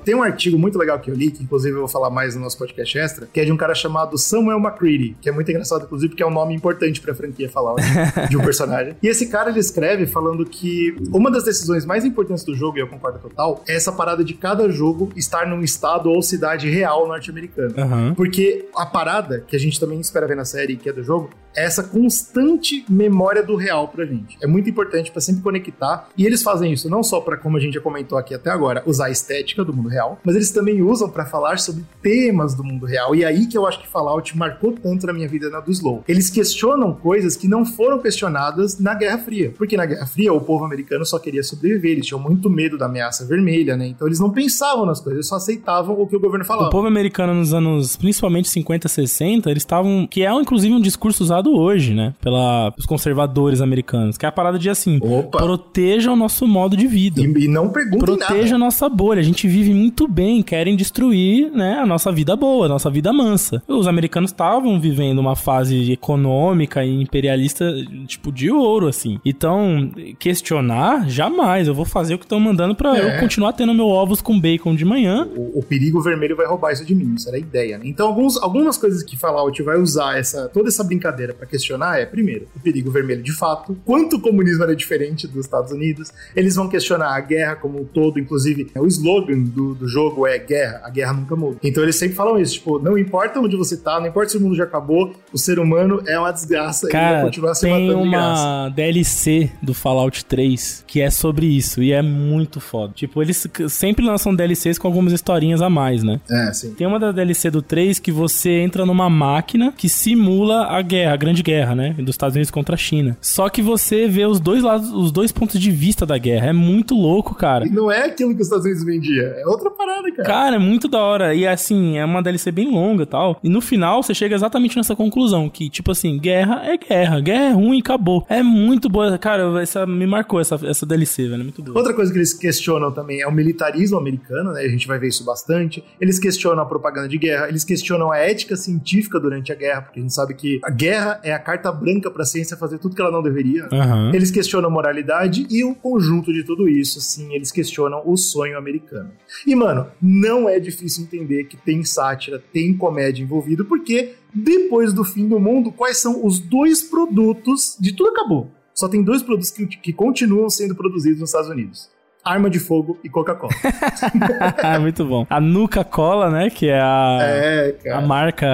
[SPEAKER 1] Tem um artigo muito legal que eu li, que inclusive eu vou falar mais no nosso podcast extra, que é de um cara chamado Samuel McCready, que é muito engraçado, inclusive, porque é um nome importante pra franquia falar né, de um personagem. E esse cara, ele escreve falando que uma das decisões mais importantes do jogo, e eu concordo total, é essa parada de cada jogo estar num estado ou cidade real norte-americana. Uhum. Porque a parada, que a gente também espera ver na série, que é do jogo, essa constante memória do real pra gente. É muito importante para sempre conectar. E eles fazem isso não só para, como a gente já comentou aqui até agora, usar a estética do mundo real, mas eles também usam para falar sobre temas do mundo real. E é aí que eu acho que Fallout marcou tanto na minha vida na do Slow. Eles questionam coisas que não foram questionadas na Guerra Fria. Porque na Guerra Fria o povo americano só queria sobreviver, eles tinham muito medo da ameaça vermelha, né? Então eles não pensavam nas coisas, eles só aceitavam o que o governo falava.
[SPEAKER 2] O povo americano nos anos, principalmente 50, 60, eles estavam. Que é inclusive um discurso usado hoje, né? Pelos conservadores americanos. Que é a parada de assim: Opa. proteja o nosso modo de vida.
[SPEAKER 1] E, e não perguntem
[SPEAKER 2] Proteja nada. a nossa bolha. A gente vive muito bem, querem destruir, né, a nossa vida boa, a nossa vida mansa. Os americanos estavam vivendo uma fase econômica e imperialista, tipo, de ouro, assim. Então, questionar, jamais. Eu vou fazer o que estão mandando para é. eu continuar tendo meu ovos com bacon de manhã.
[SPEAKER 1] O, o, perigo vermelho vai roubar isso de mim, isso era a ideia, né? Então, alguns, algumas coisas que Fallout vai usar essa, toda essa brincadeira para questionar é, primeiro, o perigo vermelho de fato, quanto o comunismo era diferente dos Estados Unidos. Eles vão questionar a guerra como um todo, inclusive o slogan do, do jogo é guerra, a guerra nunca muda. Então eles sempre falam isso, tipo, não importa onde você tá, não importa se o mundo já acabou, o ser humano é uma desgraça
[SPEAKER 2] Cara, e vai continuar se tem matando uma DLC do Fallout 3 que é sobre isso e é muito foda. Tipo, eles sempre lançam DLCs com algumas historinhas a mais, né?
[SPEAKER 1] É, sim.
[SPEAKER 2] Tem uma da DLC do 3 que você entra numa máquina que simula a guerra, grande guerra, né? Dos Estados Unidos contra a China. Só que você vê os dois lados, os dois pontos de vista da guerra. É muito louco, cara.
[SPEAKER 1] E não é aquilo que os Estados Unidos vendia, é outra parada cara.
[SPEAKER 2] Cara, é muito da hora. E assim, é uma DLC bem longa e tal. E no final você chega exatamente nessa conclusão: que, tipo assim, guerra é guerra, guerra é ruim e acabou. É muito boa. Cara, essa me marcou essa, essa DLC, velho. É muito boa.
[SPEAKER 1] Outra coisa que eles questionam também é o militarismo americano, né? A gente vai ver isso bastante. Eles questionam a propaganda de guerra, eles questionam a ética científica durante a guerra, porque a gente sabe que a guerra é a carta branca pra ciência fazer tudo que ela não deveria. Uhum. Eles questionam a moralidade e o conjunto de tudo isso, sim, eles questionam o sonho americano. E, mano, não é difícil entender que tem sátira, tem comédia envolvida, porque depois do fim do mundo, quais são os dois produtos de tudo acabou? Só tem dois produtos que, que continuam sendo produzidos nos Estados Unidos arma de fogo e Coca-Cola.
[SPEAKER 2] Muito bom. A Nuca-Cola, né? Que é a, é, a marca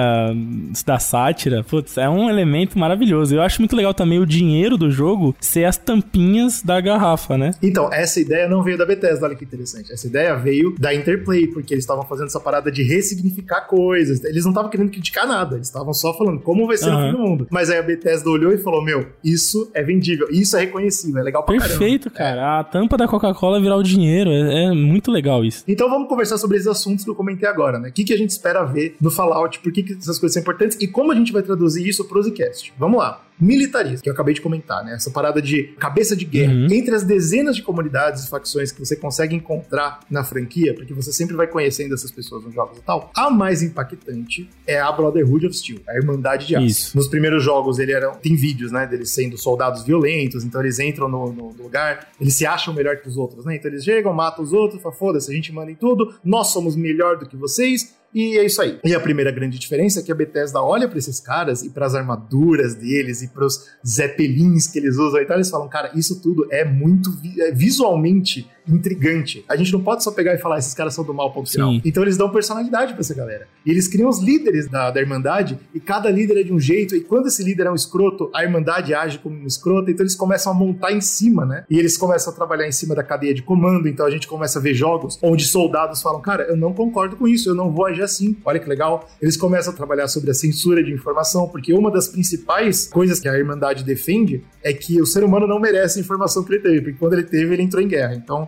[SPEAKER 2] da sátira. Putz, é um elemento maravilhoso. Eu acho muito legal também o dinheiro do jogo ser as tampinhas da garrafa, né?
[SPEAKER 1] Então, essa ideia não veio da Bethesda, olha que interessante. Essa ideia veio da Interplay, porque eles estavam fazendo essa parada de ressignificar coisas. Eles não estavam querendo criticar nada, eles estavam só falando como vai ser uhum. no fim do mundo. Mas aí a Bethesda olhou e falou: Meu, isso é vendível, isso é reconhecível, é legal pra
[SPEAKER 2] Perfeito,
[SPEAKER 1] caramba.
[SPEAKER 2] cara. É. A tampa da Coca-Cola virar o dinheiro. É, é, muito legal isso.
[SPEAKER 1] Então vamos conversar sobre esses assuntos que eu comentei agora, né? O que, que a gente espera ver no Fallout, por que, que essas coisas são importantes e como a gente vai traduzir isso pro Zcast. Vamos lá militarismo, que eu acabei de comentar, né? Essa parada de cabeça de guerra. Uhum. Entre as dezenas de comunidades e facções que você consegue encontrar na franquia, porque você sempre vai conhecendo essas pessoas nos jogos e tal, a mais impactante é a Brotherhood of Steel, a Irmandade de Aço. Isso. Nos primeiros jogos, ele era, tem vídeos, né, deles sendo soldados violentos, então eles entram no, no, lugar, eles se acham melhor que os outros, né? Então eles chegam, matam os outros, falam, foda-se, a gente manda em tudo, nós somos melhor do que vocês, e é isso aí. E a primeira grande diferença é que a Bethesda olha para esses caras e para as armaduras deles e para os zeppelins que eles usam e tal, eles falam, cara, isso tudo é muito vi é visualmente intrigante. A gente não pode só pegar e falar, esses caras são do mal, ponto Sim. final. Então eles dão personalidade para essa galera. E eles criam os líderes da, da Irmandade, e cada líder é de um jeito, e quando esse líder é um escroto, a Irmandade age como um escroto, então eles começam a montar em cima, né? E eles começam a trabalhar em cima da cadeia de comando, então a gente começa a ver jogos onde soldados falam, cara, eu não concordo com isso, eu não vou agir assim. Olha que legal. Eles começam a trabalhar sobre a censura de informação, porque uma das principais coisas que a Irmandade defende é que o ser humano não merece a informação que ele teve, porque quando ele teve, ele entrou em guerra. Então,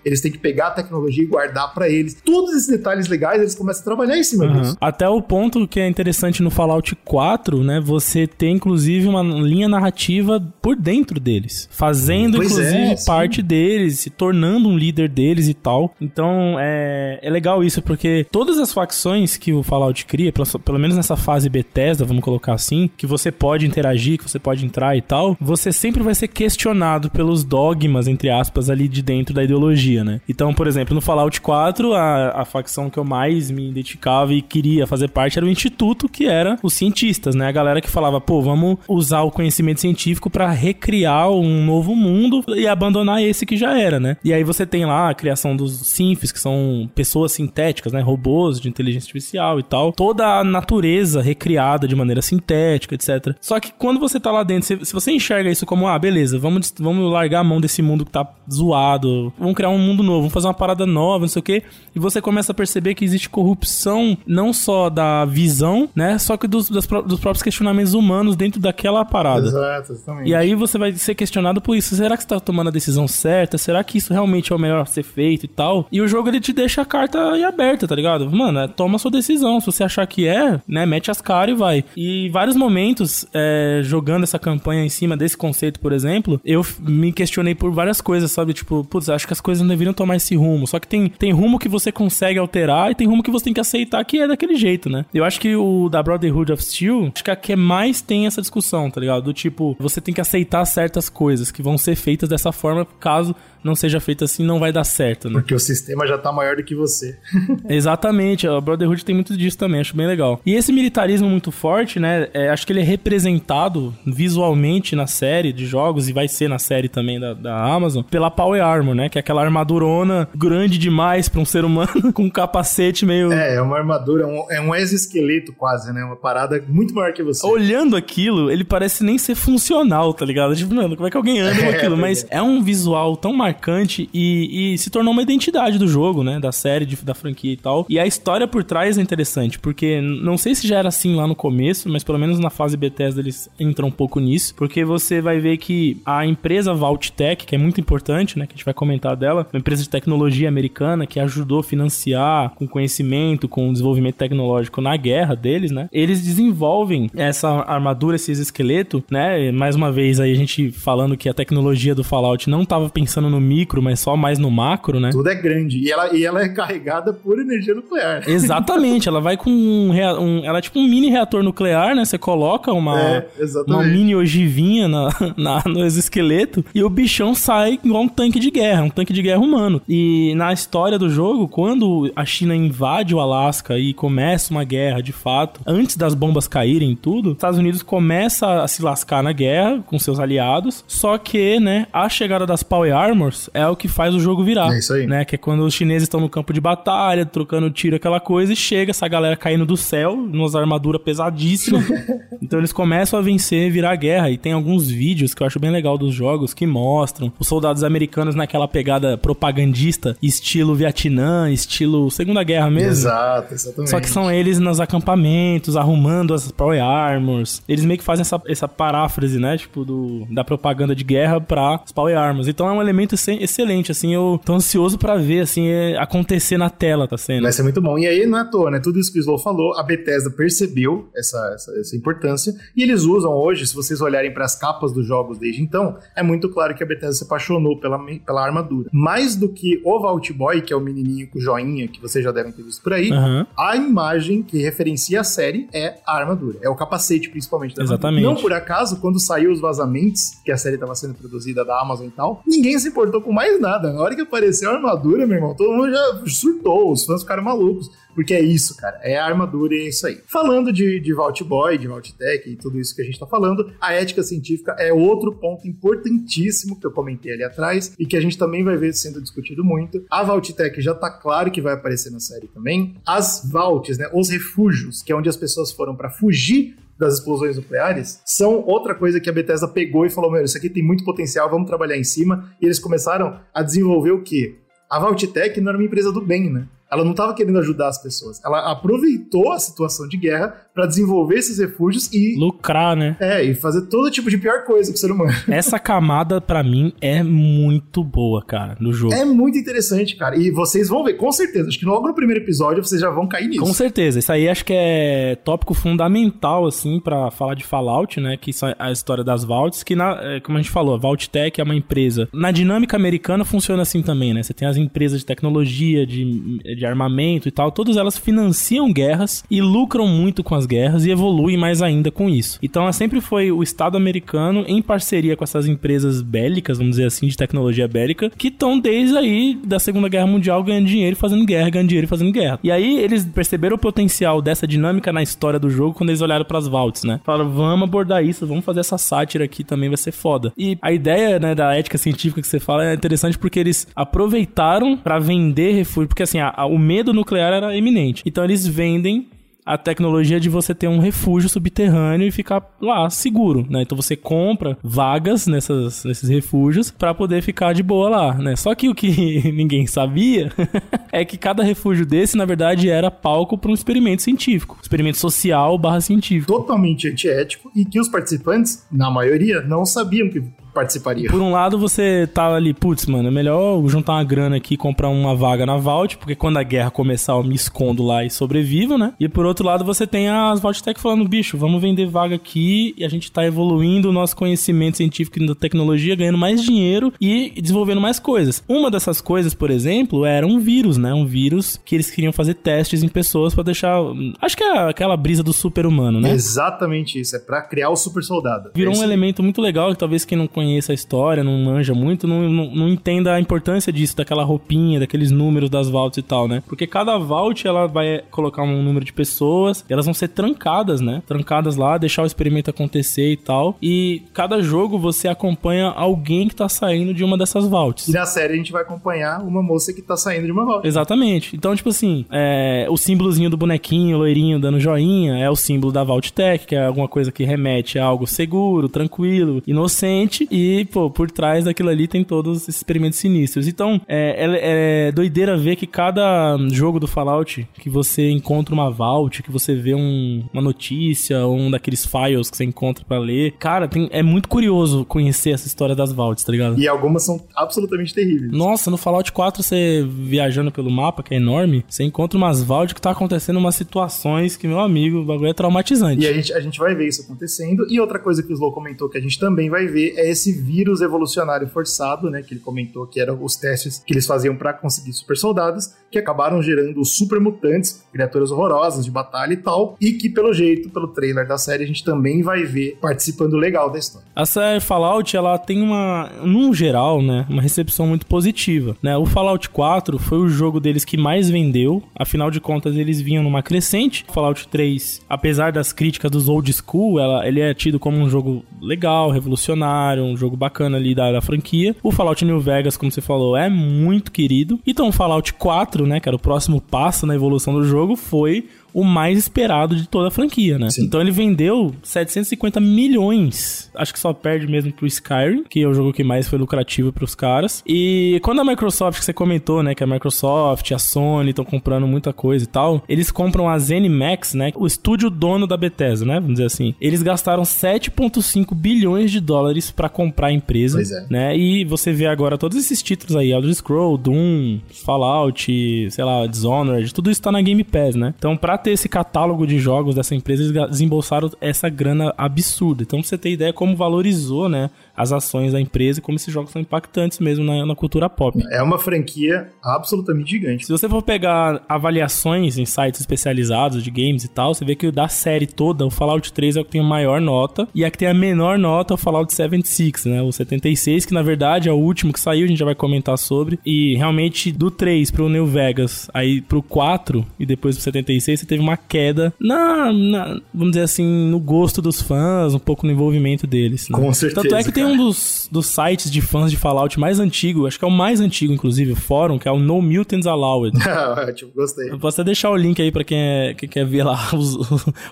[SPEAKER 1] eles têm que pegar a tecnologia e guardar para eles. Todos esses detalhes legais, eles começam a trabalhar em cima uhum. disso.
[SPEAKER 2] Até o ponto que é interessante no Fallout 4, né? Você tem, inclusive, uma linha narrativa por dentro deles. Fazendo, pois inclusive, é, parte deles, se tornando um líder deles e tal. Então, é, é legal isso, porque todas as facções que o Fallout cria, pelo, pelo menos nessa fase Bethesda, vamos colocar assim, que você pode interagir, que você pode entrar e tal, você sempre vai ser questionado pelos dogmas, entre aspas, ali de dentro da ideologia né? Então, por exemplo, no Fallout 4, a, a facção que eu mais me identificava e queria fazer parte era o Instituto, que era os cientistas, né? A galera que falava, pô, vamos usar o conhecimento científico para recriar um novo mundo e abandonar esse que já era, né? E aí você tem lá a criação dos synths, que são pessoas sintéticas, né? Robôs de inteligência artificial e tal. Toda a natureza recriada de maneira sintética, etc. Só que quando você tá lá dentro, se, se você enxerga isso como, ah, beleza, vamos, vamos largar a mão desse mundo que tá zoado, vamos criar um mundo novo, vamos fazer uma parada nova, não sei o quê. E você começa a perceber que existe corrupção não só da visão, né? Só que dos, dos, dos próprios questionamentos humanos dentro daquela parada. Exato, exatamente. E aí você vai ser questionado por isso. Será que você tá tomando a decisão certa? Será que isso realmente é o melhor a ser feito e tal? E o jogo ele te deixa a carta aí aberta, tá ligado? Mano, é, toma a sua decisão. Se você achar que é, né, mete as caras e vai. E vários momentos, é, jogando essa campanha em cima desse conceito, por exemplo, eu me questionei por várias coisas, sabe? Tipo, putz, acho que as coisas deveriam tomar esse rumo. Só que tem, tem rumo que você consegue alterar e tem rumo que você tem que aceitar que é daquele jeito, né? Eu acho que o da Brotherhood of Steel, acho que a que mais tem essa discussão, tá ligado? Do tipo, você tem que aceitar certas coisas que vão ser feitas dessa forma caso não seja feito assim, não vai dar certo, né?
[SPEAKER 1] Porque o sistema já tá maior do que você.
[SPEAKER 2] Exatamente, a Brotherhood tem muito disso também, acho bem legal. E esse militarismo muito forte, né? É, acho que ele é representado visualmente na série de jogos, e vai ser na série também da, da Amazon, pela Power Armor, né? Que é aquela armadurona grande demais para um ser humano, com um capacete meio.
[SPEAKER 1] É, é uma armadura, um, é um exoesqueleto quase, né? Uma parada muito maior que você.
[SPEAKER 2] Olhando aquilo, ele parece nem ser funcional, tá ligado? Tipo, mano, como é que alguém anda com é, aquilo? Mas é um visual tão marcado marcante e, e, se tornou uma identidade do jogo, né? Da série, de, da franquia e tal. E a história por trás é interessante, porque não sei se já era assim lá no começo, mas pelo menos na fase Bethesda eles entram um pouco nisso, porque você vai ver que a empresa Vaultec, que é muito importante, né? Que a gente vai comentar dela, uma empresa de tecnologia americana que ajudou a financiar com conhecimento, com desenvolvimento tecnológico na guerra deles, né? Eles desenvolvem essa armadura, esse esqueleto, né? Mais uma vez aí a gente falando que a tecnologia do Fallout não estava pensando no micro, mas só mais no macro, né?
[SPEAKER 1] Tudo é grande. E ela, e ela é carregada por energia nuclear.
[SPEAKER 2] Exatamente. ela vai com um, um, Ela é tipo um mini reator nuclear, né? Você coloca uma, é, uma mini ogivinha na, na, no exoesqueleto e o bichão sai igual um tanque de guerra, um tanque de guerra humano. E na história do jogo, quando a China invade o Alasca e começa uma guerra de fato, antes das bombas caírem e tudo, os Estados Unidos começa a se lascar na guerra com seus aliados. Só que, né, a chegada das Power Armor é o que faz o jogo virar. É isso aí. Né? Que é quando os chineses estão no campo de batalha, trocando tiro, aquela coisa, e chega essa galera caindo do céu, numas armaduras pesadíssimas. então eles começam a vencer e virar guerra. E tem alguns vídeos que eu acho bem legal dos jogos que mostram os soldados americanos naquela pegada propagandista, estilo Vietnã, estilo Segunda Guerra mesmo.
[SPEAKER 1] Exato, exatamente.
[SPEAKER 2] Só que são eles nos acampamentos, arrumando as Power Armors. Eles meio que fazem essa, essa paráfrase, né? Tipo, do, da propaganda de guerra para as Power Armors. Então é um elemento excelente, assim, eu tô ansioso para ver, assim, é, acontecer na tela, tá sendo.
[SPEAKER 1] Vai ser muito bom. E aí, não é à toa, né? Tudo isso que o Slow falou, a Bethesda percebeu essa, essa, essa importância, e eles usam hoje, se vocês olharem para as capas dos jogos desde então, é muito claro que a Bethesda se apaixonou pela, pela armadura. Mais do que o Vault Boy, que é o menininho com joinha, que vocês já devem ter visto por aí, uhum. a imagem que referencia a série é a armadura. É o capacete, principalmente.
[SPEAKER 2] Exatamente.
[SPEAKER 1] Armadura. Não por acaso, quando saiu os vazamentos, que a série estava sendo produzida da Amazon e tal, ninguém se importou com mais nada. Na hora que apareceu a armadura, meu irmão, todo mundo já surtou, os fãs ficaram malucos. Porque é isso, cara. É a armadura e é isso aí. Falando de, de Vault Boy, de Vault Tech e tudo isso que a gente tá falando, a ética científica é outro ponto importantíssimo que eu comentei ali atrás e que a gente também vai ver sendo discutido muito. A Vault Tech já tá claro que vai aparecer na série também. As Vaults, né? Os refúgios, que é onde as pessoas foram para fugir das explosões nucleares, são outra coisa que a Bethesda pegou e falou: meu, isso aqui tem muito potencial, vamos trabalhar em cima. E eles começaram a desenvolver o quê? A Vaultec não era uma empresa do bem, né? Ela não estava querendo ajudar as pessoas. Ela aproveitou a situação de guerra para desenvolver esses refúgios e.
[SPEAKER 2] Lucrar, né?
[SPEAKER 1] É, e fazer todo tipo de pior coisa com o ser humano.
[SPEAKER 2] Essa camada, para mim, é muito boa, cara, no jogo.
[SPEAKER 1] É muito interessante, cara. E vocês vão ver, com certeza. Acho que logo no primeiro episódio vocês já vão cair nisso.
[SPEAKER 2] Com certeza. Isso aí acho que é tópico fundamental, assim, para falar de Fallout, né? Que são a história das Vaults, que, na, é, como a gente falou, a Vault Tech é uma empresa. Na dinâmica americana funciona assim também, né? Você tem as empresas de tecnologia, de, de armamento e tal, todas elas financiam guerras e lucram muito com as guerras e evoluem mais ainda com isso. Então, sempre foi o Estado americano em parceria com essas empresas bélicas, vamos dizer assim, de tecnologia bélica, que estão desde aí da Segunda Guerra Mundial ganhando dinheiro, fazendo guerra, ganhando dinheiro fazendo guerra. E aí eles perceberam o potencial dessa dinâmica na história do jogo quando eles olharam para as vaults, né? Falaram, vamos abordar isso, vamos fazer essa sátira aqui também, vai ser foda. E a ideia, né, da ética científica que você fala é interessante porque eles aproveitaram para vender refúgio, porque assim, a, a, o medo nuclear era iminente. Então eles vendem a tecnologia de você ter um refúgio subterrâneo e ficar lá seguro, né? Então você compra vagas nessas, nesses refúgios para poder ficar de boa lá, né? Só que o que ninguém sabia é que cada refúgio desse, na verdade, era palco para um experimento científico, experimento social barra científico.
[SPEAKER 1] Totalmente antiético e que os participantes, na maioria, não sabiam que participaria.
[SPEAKER 2] Por um lado, você tá ali, putz, mano, é melhor juntar uma grana aqui e comprar uma vaga na Vault, porque quando a guerra começar eu me escondo lá e sobrevivo, né? E por outro lado, você tem as Vault Tech falando, bicho, vamos vender vaga aqui e a gente tá evoluindo o nosso conhecimento científico e da tecnologia, ganhando mais dinheiro e desenvolvendo mais coisas. Uma dessas coisas, por exemplo, era um vírus, né? Um vírus que eles queriam fazer testes em pessoas para deixar. Acho que é aquela brisa do super-humano, né?
[SPEAKER 1] Exatamente isso. É para criar o super soldado.
[SPEAKER 2] Virou
[SPEAKER 1] é
[SPEAKER 2] um elemento muito legal que talvez quem não conheça a história, não manja muito, não, não, não, entenda a importância disso, daquela roupinha, daqueles números das vaults e tal, né? Porque cada vault ela vai colocar um número de pessoas, e elas vão ser trancadas, né? Trancadas lá, deixar o experimento acontecer e tal. E cada jogo você acompanha alguém que tá saindo de uma dessas vaults.
[SPEAKER 1] E na série a gente vai acompanhar uma moça que tá saindo de uma vault.
[SPEAKER 2] Exatamente. Então, tipo assim, é, o símbolozinho do bonequinho, loirinho dando joinha, é o símbolo da Vault Tech, que é alguma coisa que remete a algo seguro, tranquilo, inocente. E pô, por trás daquilo ali tem todos esses experimentos sinistros. Então, é, é, é, doideira ver que cada jogo do Fallout que você encontra uma vault, que você vê um, uma notícia, um daqueles files que você encontra para ler. Cara, tem, é muito curioso conhecer essa história das vaults, tá ligado?
[SPEAKER 1] E algumas são absolutamente terríveis.
[SPEAKER 2] Nossa, no Fallout 4, você viajando pelo mapa, que é enorme, você encontra umas vaults que tá acontecendo umas situações que, meu amigo, o bagulho é traumatizante.
[SPEAKER 1] E a gente, a gente vai ver isso acontecendo. E outra coisa que o Slow comentou que a gente também vai ver é esse vírus evolucionário forçado, né? Que ele comentou que eram os testes que eles faziam para conseguir super soldados, que acabaram gerando super mutantes, criaturas horrorosas de batalha e tal, e que pelo jeito, pelo trailer da série, a gente também vai ver participando legal da história.
[SPEAKER 2] A série Fallout, ela tem uma, num geral, né, uma recepção muito positiva, né? O Fallout 4 foi o jogo deles que mais vendeu, afinal de contas eles vinham numa crescente. Fallout 3, apesar das críticas dos old school, ela, ele é tido como um jogo legal, revolucionário, um jogo bacana ali da, da, franquia. O Fallout New Vegas, como você falou, é muito querido. Então o Fallout 4, né, que era o próximo passo na evolução do jogo, foi o mais esperado de toda a franquia, né? Sim. Então ele vendeu 750 milhões. Acho que só perde mesmo pro Skyrim, que é o jogo que mais foi lucrativo pros caras. E quando a Microsoft, que você comentou, né, que a Microsoft, a Sony estão comprando muita coisa e tal, eles compram a ZeniMax, né, o estúdio dono da Bethesda, né, vamos dizer assim. Eles gastaram 7.5 bilhões de dólares para comprar a empresa, pois é. né? E você vê agora todos esses títulos aí, Elder Scroll, Doom, Fallout, sei lá, Dishonored, tudo isso tá na Game Pass, né? Então, pra ter esse catálogo de jogos dessa empresa, eles desembolsaram essa grana absurda. Então, pra você ter ideia como valorizou, né, as ações da empresa e como esses jogos são impactantes mesmo na, na, cultura pop.
[SPEAKER 1] É uma franquia absolutamente gigante.
[SPEAKER 2] Se você for pegar avaliações em sites especializados de games e tal, você vê que da série toda, o Fallout 3 é o que tem a maior nota e a que tem a menor nota é o Fallout 76, né? O 76, que na verdade é o último que saiu, a gente já vai comentar sobre. E realmente do 3 pro New Vegas, aí pro 4 e depois pro 76, você teve uma queda na, na vamos dizer assim, no gosto dos fãs, um pouco no envolvimento deles.
[SPEAKER 1] Né? Com certeza.
[SPEAKER 2] Tanto é que tem um dos, dos sites de fãs de Fallout mais antigo, acho que é o mais antigo, inclusive, o fórum, que é o No Mutants Allowed.
[SPEAKER 1] tipo, gostei.
[SPEAKER 2] Eu posso até deixar o link aí pra quem, é, quem quer ver lá os,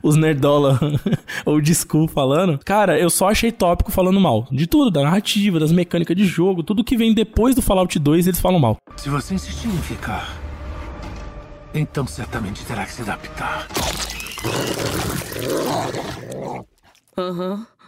[SPEAKER 2] os nerdola ou de school falando. Cara, eu só achei tópico falando mal. De tudo, da narrativa, das mecânicas de jogo, tudo que vem depois do Fallout 2, eles falam mal.
[SPEAKER 3] Se você insistir em ficar, então certamente terá que se adaptar.
[SPEAKER 2] Aham. Uhum.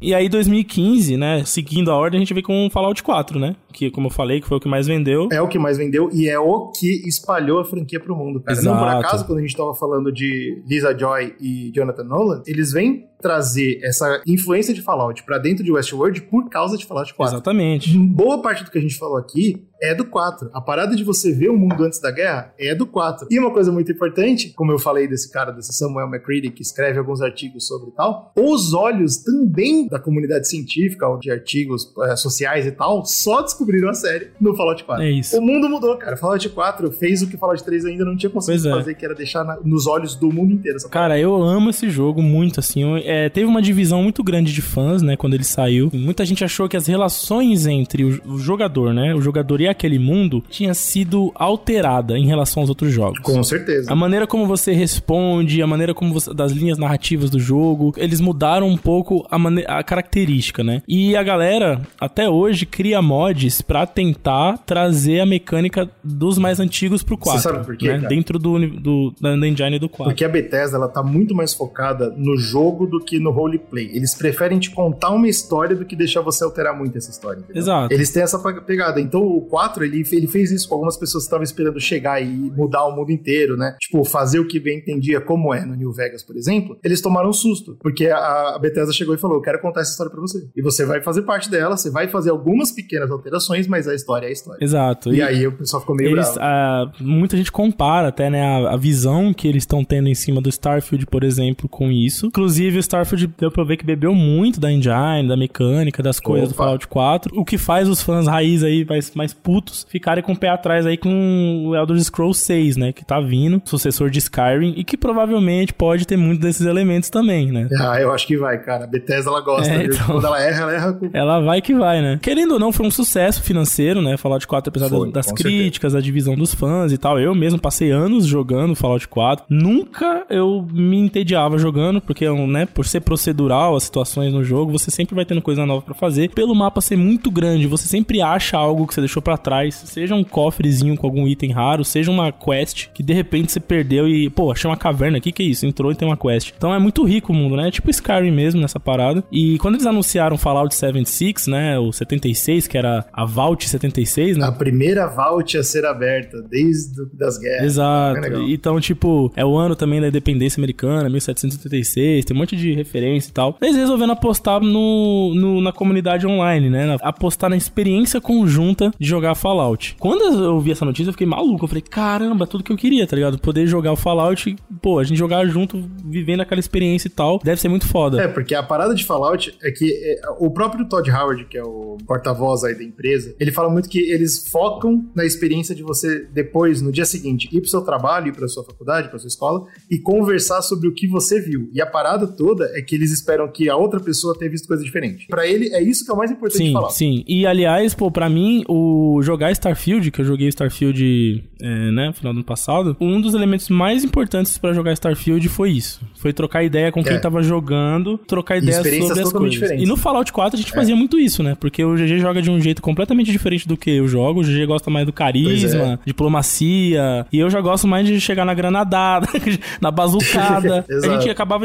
[SPEAKER 2] E aí, 2015, né? Seguindo a ordem, a gente vem com Fallout 4, né? Que, como eu falei, que foi o que mais vendeu.
[SPEAKER 1] É o que mais vendeu e é o que espalhou a franquia pro mundo, cara. Exato. Não por acaso, quando a gente tava falando de Lisa Joy e Jonathan Nolan, eles vêm trazer essa influência de Fallout para dentro de Westworld por causa de Fallout 4.
[SPEAKER 2] Exatamente.
[SPEAKER 1] Boa parte do que a gente falou aqui é do 4. A parada de você ver o mundo antes da guerra é do 4. E uma coisa muito importante, como eu falei desse cara, desse Samuel McCready, que escreve alguns artigos sobre tal, os olhos também da comunidade científica, ou de artigos é, sociais e tal, só descobriram a série no Fallout 4.
[SPEAKER 2] É isso.
[SPEAKER 1] O mundo mudou, cara. Fallout 4 fez o que Fallout 3 ainda não tinha conseguido é. fazer, que era deixar na, nos olhos do mundo inteiro.
[SPEAKER 2] cara, eu amo esse jogo muito, assim. Eu, é, teve uma divisão muito grande de fãs, né, quando ele saiu. Muita gente achou que as relações entre o, o jogador, né, o jogador e aquele mundo tinha sido alterada em relação aos outros jogos.
[SPEAKER 1] Com certeza.
[SPEAKER 2] A maneira como você responde, a maneira como você, das linhas narrativas do jogo, eles mudaram um pouco a, a característica, né? E a galera até hoje cria mods para tentar trazer a mecânica dos mais antigos pro 4. Você sabe por quê, né? Dentro do, do da engine do 4.
[SPEAKER 1] Porque a Bethesda ela tá muito mais focada no jogo do que no roleplay. Eles preferem te contar uma história do que deixar você alterar muito essa história. Entendeu?
[SPEAKER 2] Exato.
[SPEAKER 1] Eles têm essa pegada. Então o 4, ele, ele fez isso com algumas pessoas que estavam esperando chegar e mudar o mundo inteiro, né? Tipo, fazer o que bem entendia como é no New Vegas, por exemplo. Eles tomaram um susto, porque a, a Bethesda chegou e falou: Eu quero contar essa história pra você. E você vai fazer parte dela, você vai fazer algumas pequenas alterações, mas a história é a história.
[SPEAKER 2] Exato.
[SPEAKER 1] E, e aí o pessoal ficou meio
[SPEAKER 2] eles,
[SPEAKER 1] bravo.
[SPEAKER 2] A, muita gente compara até, né, a, a visão que eles estão tendo em cima do Starfield, por exemplo, com isso. Inclusive, o Starfield deu pra ver que bebeu muito da engine, da mecânica, das coisas Opa. do Fallout 4, o que faz os fãs raiz aí, mais, mais putos, ficarem com o pé atrás aí com o Elder Scrolls 6, né, que tá vindo, sucessor de Skyrim, e que provavelmente pode ter muito desses elementos também, né.
[SPEAKER 1] Ah, eu acho que vai, cara. A Bethesda, ela gosta, é, então... Quando ela erra, ela erra com...
[SPEAKER 2] Ela vai que vai, né. Querendo ou não, foi um sucesso financeiro, né, Fallout 4, apesar foi, das, das críticas, certeza. da divisão dos fãs e tal. Eu mesmo passei anos jogando Fallout 4. Nunca eu me entediava jogando, porque, né, por ser procedural as situações no jogo, você sempre vai tendo coisa nova para fazer. Pelo mapa ser muito grande, você sempre acha algo que você deixou para trás, seja um cofrezinho com algum item raro, seja uma quest que de repente você perdeu e, pô, achei uma caverna aqui, que é isso? Entrou e tem uma quest. Então é muito rico o mundo, né? Tipo Skyrim mesmo nessa parada. E quando eles anunciaram Fallout 76, né, o 76, que era a Vault 76, né?
[SPEAKER 1] A primeira Vault a ser aberta desde das guerras.
[SPEAKER 2] Exato. É então, tipo, é o ano também da independência americana, 1776, tem um monte de referência e tal. Eles resolveram apostar no, no, na comunidade online, né? Apostar na experiência conjunta de jogar Fallout. Quando eu vi essa notícia, eu fiquei maluco. Eu falei, caramba, tudo que eu queria, tá ligado? Poder jogar o Fallout, pô, a gente jogar junto, vivendo aquela experiência e tal, deve ser muito foda.
[SPEAKER 1] É, porque a parada de Fallout é que é, o próprio Todd Howard, que é o porta-voz aí da empresa, ele fala muito que eles focam na experiência de você depois, no dia seguinte, ir pro seu trabalho, ir pra sua faculdade, pra sua escola e conversar sobre o que você viu. E a parada toda é que eles esperam que a outra pessoa tenha visto coisa diferente. Para ele, é isso que é o mais importante
[SPEAKER 2] sim,
[SPEAKER 1] falar.
[SPEAKER 2] Sim, E aliás, pô, pra mim, o jogar Starfield, que eu joguei Starfield, é, né, no final do ano passado, um dos elementos mais importantes para jogar Starfield foi isso. Foi trocar ideia com quem é. tava jogando, trocar ideia sobre as coisas. Diferentes. E no Fallout 4 a gente é. fazia muito isso, né? Porque o GG joga de um jeito completamente diferente do que eu jogo. O GG gosta mais do carisma, é. diplomacia. E eu já gosto mais de chegar na granadada, na bazucada. a gente acabava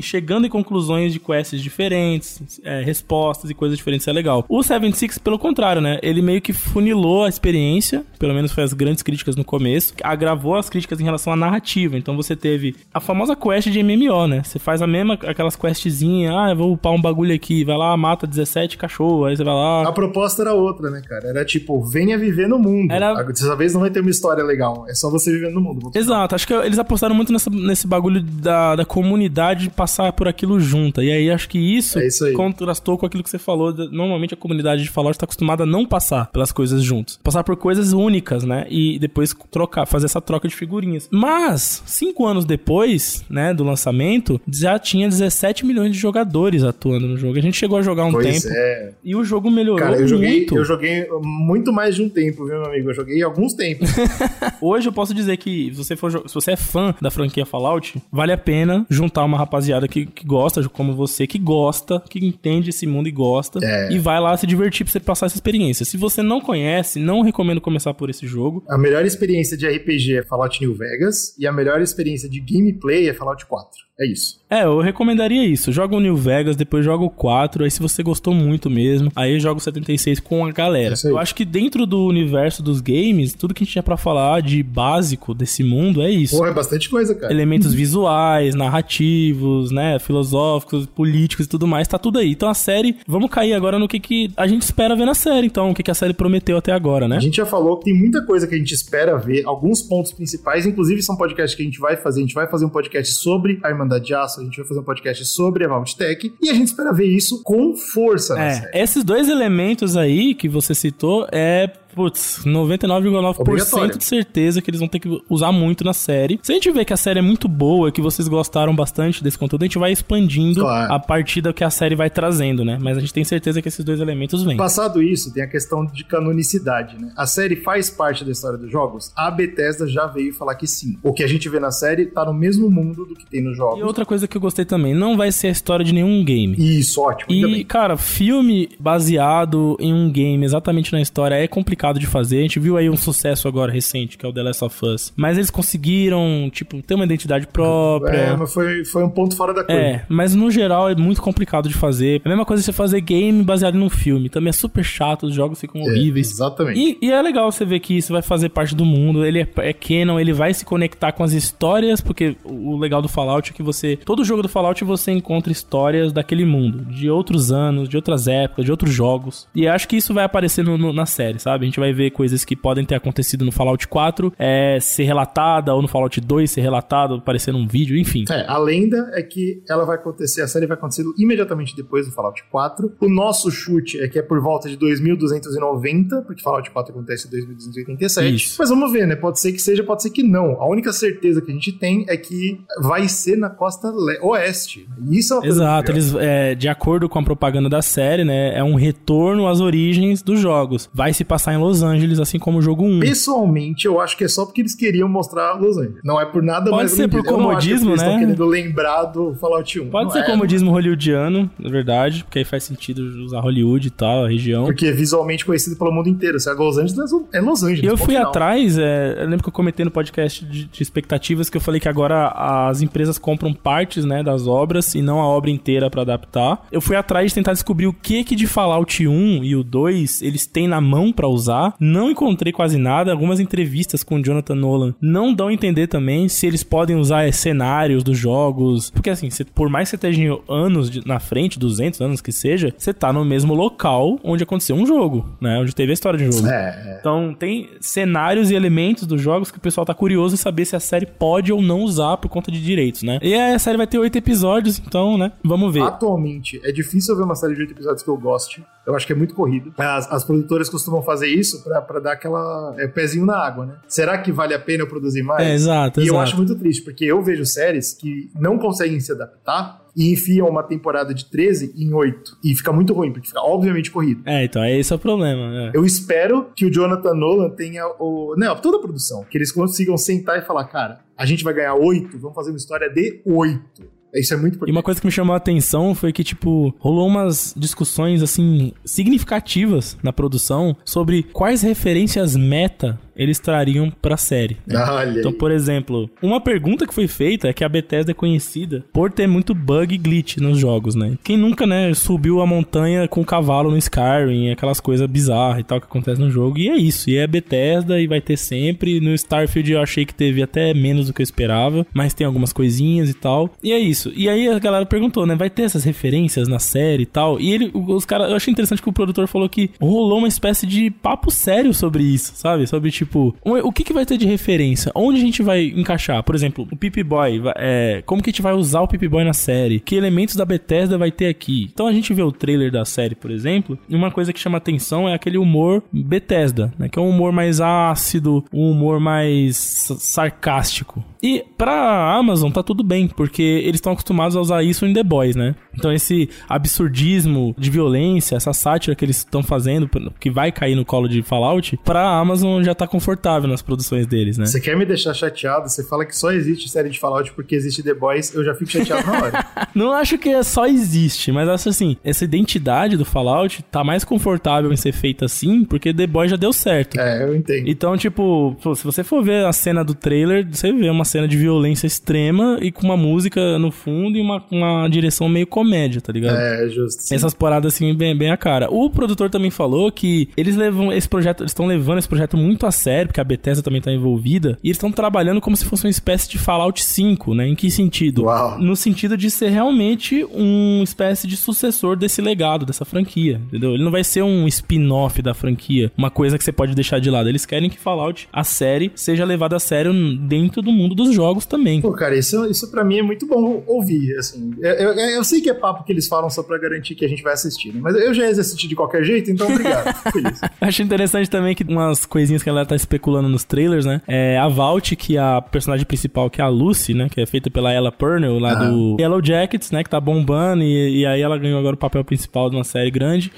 [SPEAKER 2] chegando em conclusões de quests diferentes, é, respostas e coisas diferentes. Isso é legal. O 76, pelo contrário, né? Ele meio que funilou a experiência, pelo menos foi as grandes críticas no começo, agravou as críticas em relação à narrativa. Então você teve a famosa quest de MMO, né? Você faz a mesma, aquelas questzinhas, ah, eu vou upar um bagulho aqui, vai lá, mata 17 cachorro, aí você vai lá.
[SPEAKER 1] A proposta era outra, né, cara? Era tipo, venha viver no mundo. Era... Dessa vez não vai ter uma história legal, é só você viver no mundo.
[SPEAKER 2] Exato, acho que eles apostaram muito nessa, nesse bagulho da, da comunidade passar por aquilo junta. E aí acho que isso, é isso contrastou com aquilo que você falou. Normalmente a comunidade de Fallout está acostumada a não passar pelas coisas juntos. Passar por coisas únicas, né? E depois trocar, fazer essa troca de figurinhas. Mas, cinco anos depois, né, do lançamento, já tinha 17 milhões de jogadores atuando no jogo. A gente chegou a jogar um pois tempo. É. E o jogo melhorou Cara, eu joguei, muito.
[SPEAKER 1] Eu joguei muito mais de um tempo, viu, meu amigo? Eu joguei alguns tempos.
[SPEAKER 2] Hoje eu posso dizer que se você, for, se você é fã da franquia Fallout, vale a pena juntar uma rapaziada que, que gosta, como você, que gosta, que entende esse mundo e gosta, é. e vai lá se divertir pra você passar essa experiência. Se você não conhece, não recomendo começar por esse jogo.
[SPEAKER 1] A melhor experiência de RPG é Fallout New Vegas, e a melhor experiência de gameplay é Fallout 4. É isso.
[SPEAKER 2] É, eu recomendaria isso. Joga o New Vegas, depois joga o 4. Aí, se você gostou muito mesmo, aí joga o 76 com a galera. Eu acho que dentro do universo dos games, tudo que a gente tinha para falar de básico desse mundo é isso.
[SPEAKER 1] Porra, é bastante coisa, cara.
[SPEAKER 2] Elementos visuais, narrativos, né? Filosóficos, políticos e tudo mais, tá tudo aí. Então a série, vamos cair agora no que, que a gente espera ver na série, então, o que, que a série prometeu até agora, né?
[SPEAKER 1] A gente já falou que tem muita coisa que a gente espera ver, alguns pontos principais, inclusive são podcasts que a gente vai fazer. A gente vai fazer um podcast sobre a Irmandade de Aço, a gente vai fazer um podcast sobre a Valtech e a gente espera ver isso com força
[SPEAKER 2] é. Esses dois elementos aí que você citou é putz, 99,9% de certeza que eles vão ter que usar muito na série. Se a gente vê que a série é muito boa, que vocês gostaram bastante desse conteúdo, a gente vai expandindo claro. a partir do que a série vai trazendo, né? Mas a gente tem certeza que esses dois elementos vêm.
[SPEAKER 1] Passado isso, tem a questão de canonicidade, né? A série faz parte da história dos jogos? A Bethesda já veio falar que sim. O que a gente vê na série tá no mesmo mundo do que tem nos jogos.
[SPEAKER 2] E outra coisa que eu gostei também, não vai ser a história de nenhum game.
[SPEAKER 1] Isso, ótimo.
[SPEAKER 2] E, cara, filme baseado em um game exatamente na história é complicado complicado de fazer. A gente viu aí um sucesso agora recente, que é o The Last of Us. Mas eles conseguiram, tipo, ter uma identidade própria.
[SPEAKER 1] É, mas foi, foi um ponto fora da coisa.
[SPEAKER 2] É, mas no geral é muito complicado de fazer. É a mesma coisa você fazer game baseado num filme. Também é super chato, os jogos ficam é, horríveis.
[SPEAKER 1] Exatamente.
[SPEAKER 2] E, e, é legal você ver que isso vai fazer parte do mundo. Ele é, é canon, ele vai se conectar com as histórias, porque o legal do Fallout é que você. Todo jogo do Fallout você encontra histórias daquele mundo, de outros anos, de outras épocas, de outros jogos. E acho que isso vai aparecer no, no, na série, sabe? Gente vai ver coisas que podem ter acontecido no Fallout 4 é, ser relatada, ou no Fallout 2 ser relatado, aparecer num vídeo, enfim.
[SPEAKER 1] É, a lenda é que ela vai acontecer, a série vai acontecer imediatamente depois do Fallout 4. O nosso chute é que é por volta de 2290, porque Fallout 4 acontece em 2287. Isso. Mas vamos ver, né? Pode ser que seja, pode ser que não. A única certeza que a gente tem é que vai ser na costa oeste. Isso é uma
[SPEAKER 2] Exato, eles, é, de acordo com a propaganda da série, né? É um retorno às origens dos jogos. Vai se passar em Los Angeles, assim como o jogo 1.
[SPEAKER 1] Pessoalmente, eu acho que é só porque eles queriam mostrar Los Angeles. Não é por nada
[SPEAKER 2] Pode
[SPEAKER 1] mais.
[SPEAKER 2] Pode ser por comodismo, né?
[SPEAKER 1] Estão querendo lembrar do Fallout 1.
[SPEAKER 2] Pode
[SPEAKER 1] não
[SPEAKER 2] ser
[SPEAKER 1] é,
[SPEAKER 2] comodismo hollywoodiano, na verdade, porque aí faz sentido usar Hollywood e tal, a região.
[SPEAKER 1] Porque é visualmente conhecido pelo mundo inteiro. Se é Los Angeles, é Los Angeles.
[SPEAKER 2] Eu fui final. atrás, é, eu lembro que eu comentei no podcast de, de, expectativas que eu falei que agora as empresas compram partes, né, das obras e não a obra inteira para adaptar. Eu fui atrás de tentar descobrir o que que de Fallout 1 e o 2 eles têm na mão para usar. Não encontrei quase nada. Algumas entrevistas com o Jonathan Nolan não dão a entender também se eles podem usar é, cenários dos jogos. Porque assim, você, por mais que você esteja anos de, na frente, 200 anos que seja, você tá no mesmo local onde aconteceu um jogo, né? Onde teve a história de um jogo. É, é. Então tem cenários e elementos dos jogos que o pessoal tá curioso em saber se a série pode ou não usar por conta de direitos, né? E a série vai ter oito episódios, então, né? Vamos ver.
[SPEAKER 1] Atualmente, é difícil ver uma série de oito episódios que eu goste. Eu acho que é muito corrido. As, as produtoras costumam fazer isso para dar aquela é, pezinho na água, né? Será que vale a pena eu produzir mais?
[SPEAKER 2] É, exato,
[SPEAKER 1] E
[SPEAKER 2] exato.
[SPEAKER 1] eu acho muito triste, porque eu vejo séries que não conseguem se adaptar e enfiam uma temporada de 13 em 8. E fica muito ruim, porque fica obviamente corrido.
[SPEAKER 2] É, então é esse é o problema. É.
[SPEAKER 1] Eu espero que o Jonathan Nolan tenha o. Não, toda a produção. Que eles consigam sentar e falar, cara, a gente vai ganhar 8, vamos fazer uma história de 8. Isso é muito importante.
[SPEAKER 2] E uma coisa que me chamou a atenção foi que, tipo, rolou umas discussões, assim, significativas na produção sobre quais referências meta eles trariam pra série.
[SPEAKER 1] Né?
[SPEAKER 2] Então, por exemplo, uma pergunta que foi feita é que a Bethesda é conhecida por ter muito bug e glitch nos jogos, né? Quem nunca, né, subiu a montanha com o cavalo no Skyrim, aquelas coisas bizarras e tal que acontece no jogo, e é isso. E é Bethesda e vai ter sempre. No Starfield eu achei que teve até menos do que eu esperava, mas tem algumas coisinhas e tal. E é isso. E aí a galera perguntou, né, vai ter essas referências na série e tal? E ele, os caras, eu achei interessante que o produtor falou que rolou uma espécie de papo sério sobre isso, sabe? Sobre tipo tipo, o que, que vai ter de referência? Onde a gente vai encaixar? Por exemplo, o Pip Boy, é, como que a gente vai usar o Pip Boy na série? Que elementos da Bethesda vai ter aqui? Então a gente vê o trailer da série, por exemplo, e uma coisa que chama atenção é aquele humor Bethesda, né? Que é um humor mais ácido, um humor mais sarcástico. E pra Amazon tá tudo bem, porque eles estão acostumados a usar isso em The Boys, né? Então esse absurdismo de violência, essa sátira que eles estão fazendo, que vai cair no colo de Fallout, pra Amazon já tá confortável nas produções deles, né?
[SPEAKER 1] Você quer me deixar chateado? Você fala que só existe série de Fallout porque existe The Boys, eu já fico chateado na hora.
[SPEAKER 2] Não acho que é só existe, mas acho assim, essa identidade do Fallout tá mais confortável em ser feita assim, porque The Boys já deu certo.
[SPEAKER 1] É, eu entendo.
[SPEAKER 2] Então, tipo, se você for ver a cena do trailer, você vê uma cena de violência extrema e com uma música no fundo e uma, uma direção meio comédia, tá ligado?
[SPEAKER 1] É, justo.
[SPEAKER 2] Sim. Essas paradas assim, bem, bem a cara. O produtor também falou que eles levam esse projeto, eles estão levando esse projeto muito a sério, porque a Bethesda também tá envolvida, e eles estão trabalhando como se fosse uma espécie de Fallout 5, né? Em que sentido?
[SPEAKER 1] Uau.
[SPEAKER 2] No sentido de ser realmente uma espécie de sucessor desse legado, dessa franquia, entendeu? Ele não vai ser um spin-off da franquia, uma coisa que você pode deixar de lado. Eles querem que Fallout, a série, seja levada a sério dentro do mundo dos jogos também.
[SPEAKER 1] Pô, cara, isso, isso para mim é muito bom ouvir, assim. Eu, eu, eu, sei que é papo que eles falam só pra garantir que a gente vai assistir, né? Mas eu já ia assistir de qualquer jeito, então obrigado. Feliz.
[SPEAKER 2] Acho interessante também que umas coisinhas que ela tá especulando nos trailers, né? É a Vault, que é a personagem principal, que é a Lucy, né? Que é feita pela Ella Purnell, lá ah. do Yellow Jackets, né? Que tá bombando, e, e aí ela ganhou agora o papel principal de uma série grande.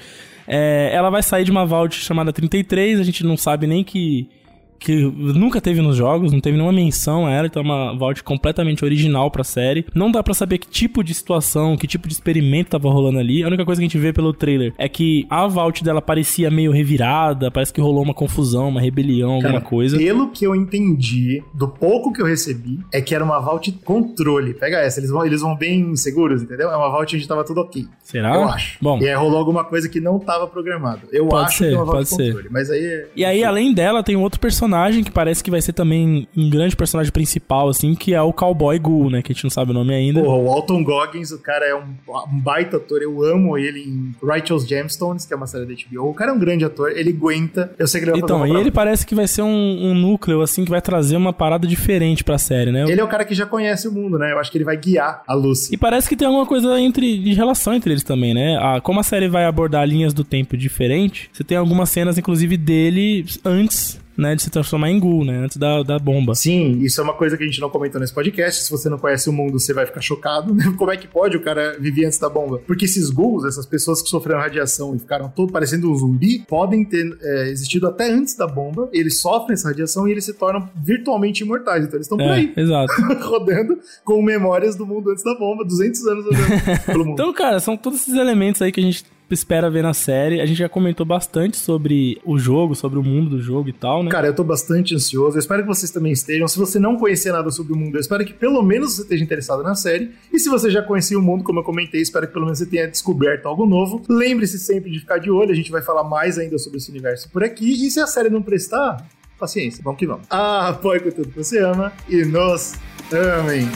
[SPEAKER 2] É, ela vai sair de uma vault chamada 33, a gente não sabe nem que que nunca teve nos jogos, não teve nenhuma menção a ela, então é uma vault completamente original pra série. Não dá para saber que tipo de situação, que tipo de experimento tava rolando ali. A única coisa que a gente vê pelo trailer é que a vault dela parecia meio revirada, parece que rolou uma confusão, uma rebelião, Cara, alguma coisa.
[SPEAKER 1] Pelo que eu entendi, do pouco que eu recebi, é que era uma vault controle. Pega essa, eles vão, eles vão bem seguros, entendeu? É uma vault onde tava tudo ok.
[SPEAKER 2] Será?
[SPEAKER 1] Eu acho.
[SPEAKER 2] Bom.
[SPEAKER 1] E aí rolou alguma coisa que não tava programado. Eu acho
[SPEAKER 2] ser,
[SPEAKER 1] que é uma
[SPEAKER 2] vault
[SPEAKER 1] controle. Ser. Mas aí. É...
[SPEAKER 2] E aí, além dela, tem um outro personagem personagem que parece que vai ser também um grande personagem principal, assim, que é o Cowboy Ghoul, né? Que a gente não sabe o nome ainda.
[SPEAKER 1] Porra, o Alton Goggins, o cara é um, um, baita ator, eu amo ele em Righteous Gemstones, que é uma série da HBO. O cara é um grande ator, ele aguenta. Eu sei que ele vai
[SPEAKER 2] Então, e ele parece que vai ser um, um, núcleo, assim, que vai trazer uma parada diferente pra série, né?
[SPEAKER 1] Ele é o cara que já conhece o mundo, né? Eu acho que ele vai guiar a Lucy.
[SPEAKER 2] E parece que tem alguma coisa entre, de relação entre eles também, né? A, como a série vai abordar linhas do tempo diferente, você tem algumas cenas, inclusive, dele antes né, de se transformar em ghoul, né, antes da, da bomba.
[SPEAKER 1] Sim, isso é uma coisa que a gente não comentou nesse podcast. Se você não conhece o mundo, você vai ficar chocado. Né? Como é que pode o cara viver antes da bomba? Porque esses ghouls, essas pessoas que sofreram radiação e ficaram todo parecendo um zumbi, podem ter é, existido até antes da bomba. Eles sofrem essa radiação e eles se tornam virtualmente imortais. Então eles estão
[SPEAKER 2] é,
[SPEAKER 1] por aí.
[SPEAKER 2] Exato.
[SPEAKER 1] rodando com memórias do mundo antes da bomba, 200 anos rodando pelo mundo.
[SPEAKER 2] Então, cara, são todos esses elementos aí que a gente espera ver na série. A gente já comentou bastante sobre o jogo, sobre o mundo do jogo e tal, né?
[SPEAKER 1] Cara, eu tô bastante ansioso. Eu espero que vocês também estejam. Se você não conhecer nada sobre o mundo, eu espero que pelo menos você esteja interessado na série. E se você já conhecia o mundo, como eu comentei, espero que pelo menos você tenha descoberto algo novo. Lembre-se sempre de ficar de olho. A gente vai falar mais ainda sobre esse universo por aqui. E se a série não prestar, paciência, vamos que vamos. Ah, apoie com tudo que você ama e nos amem.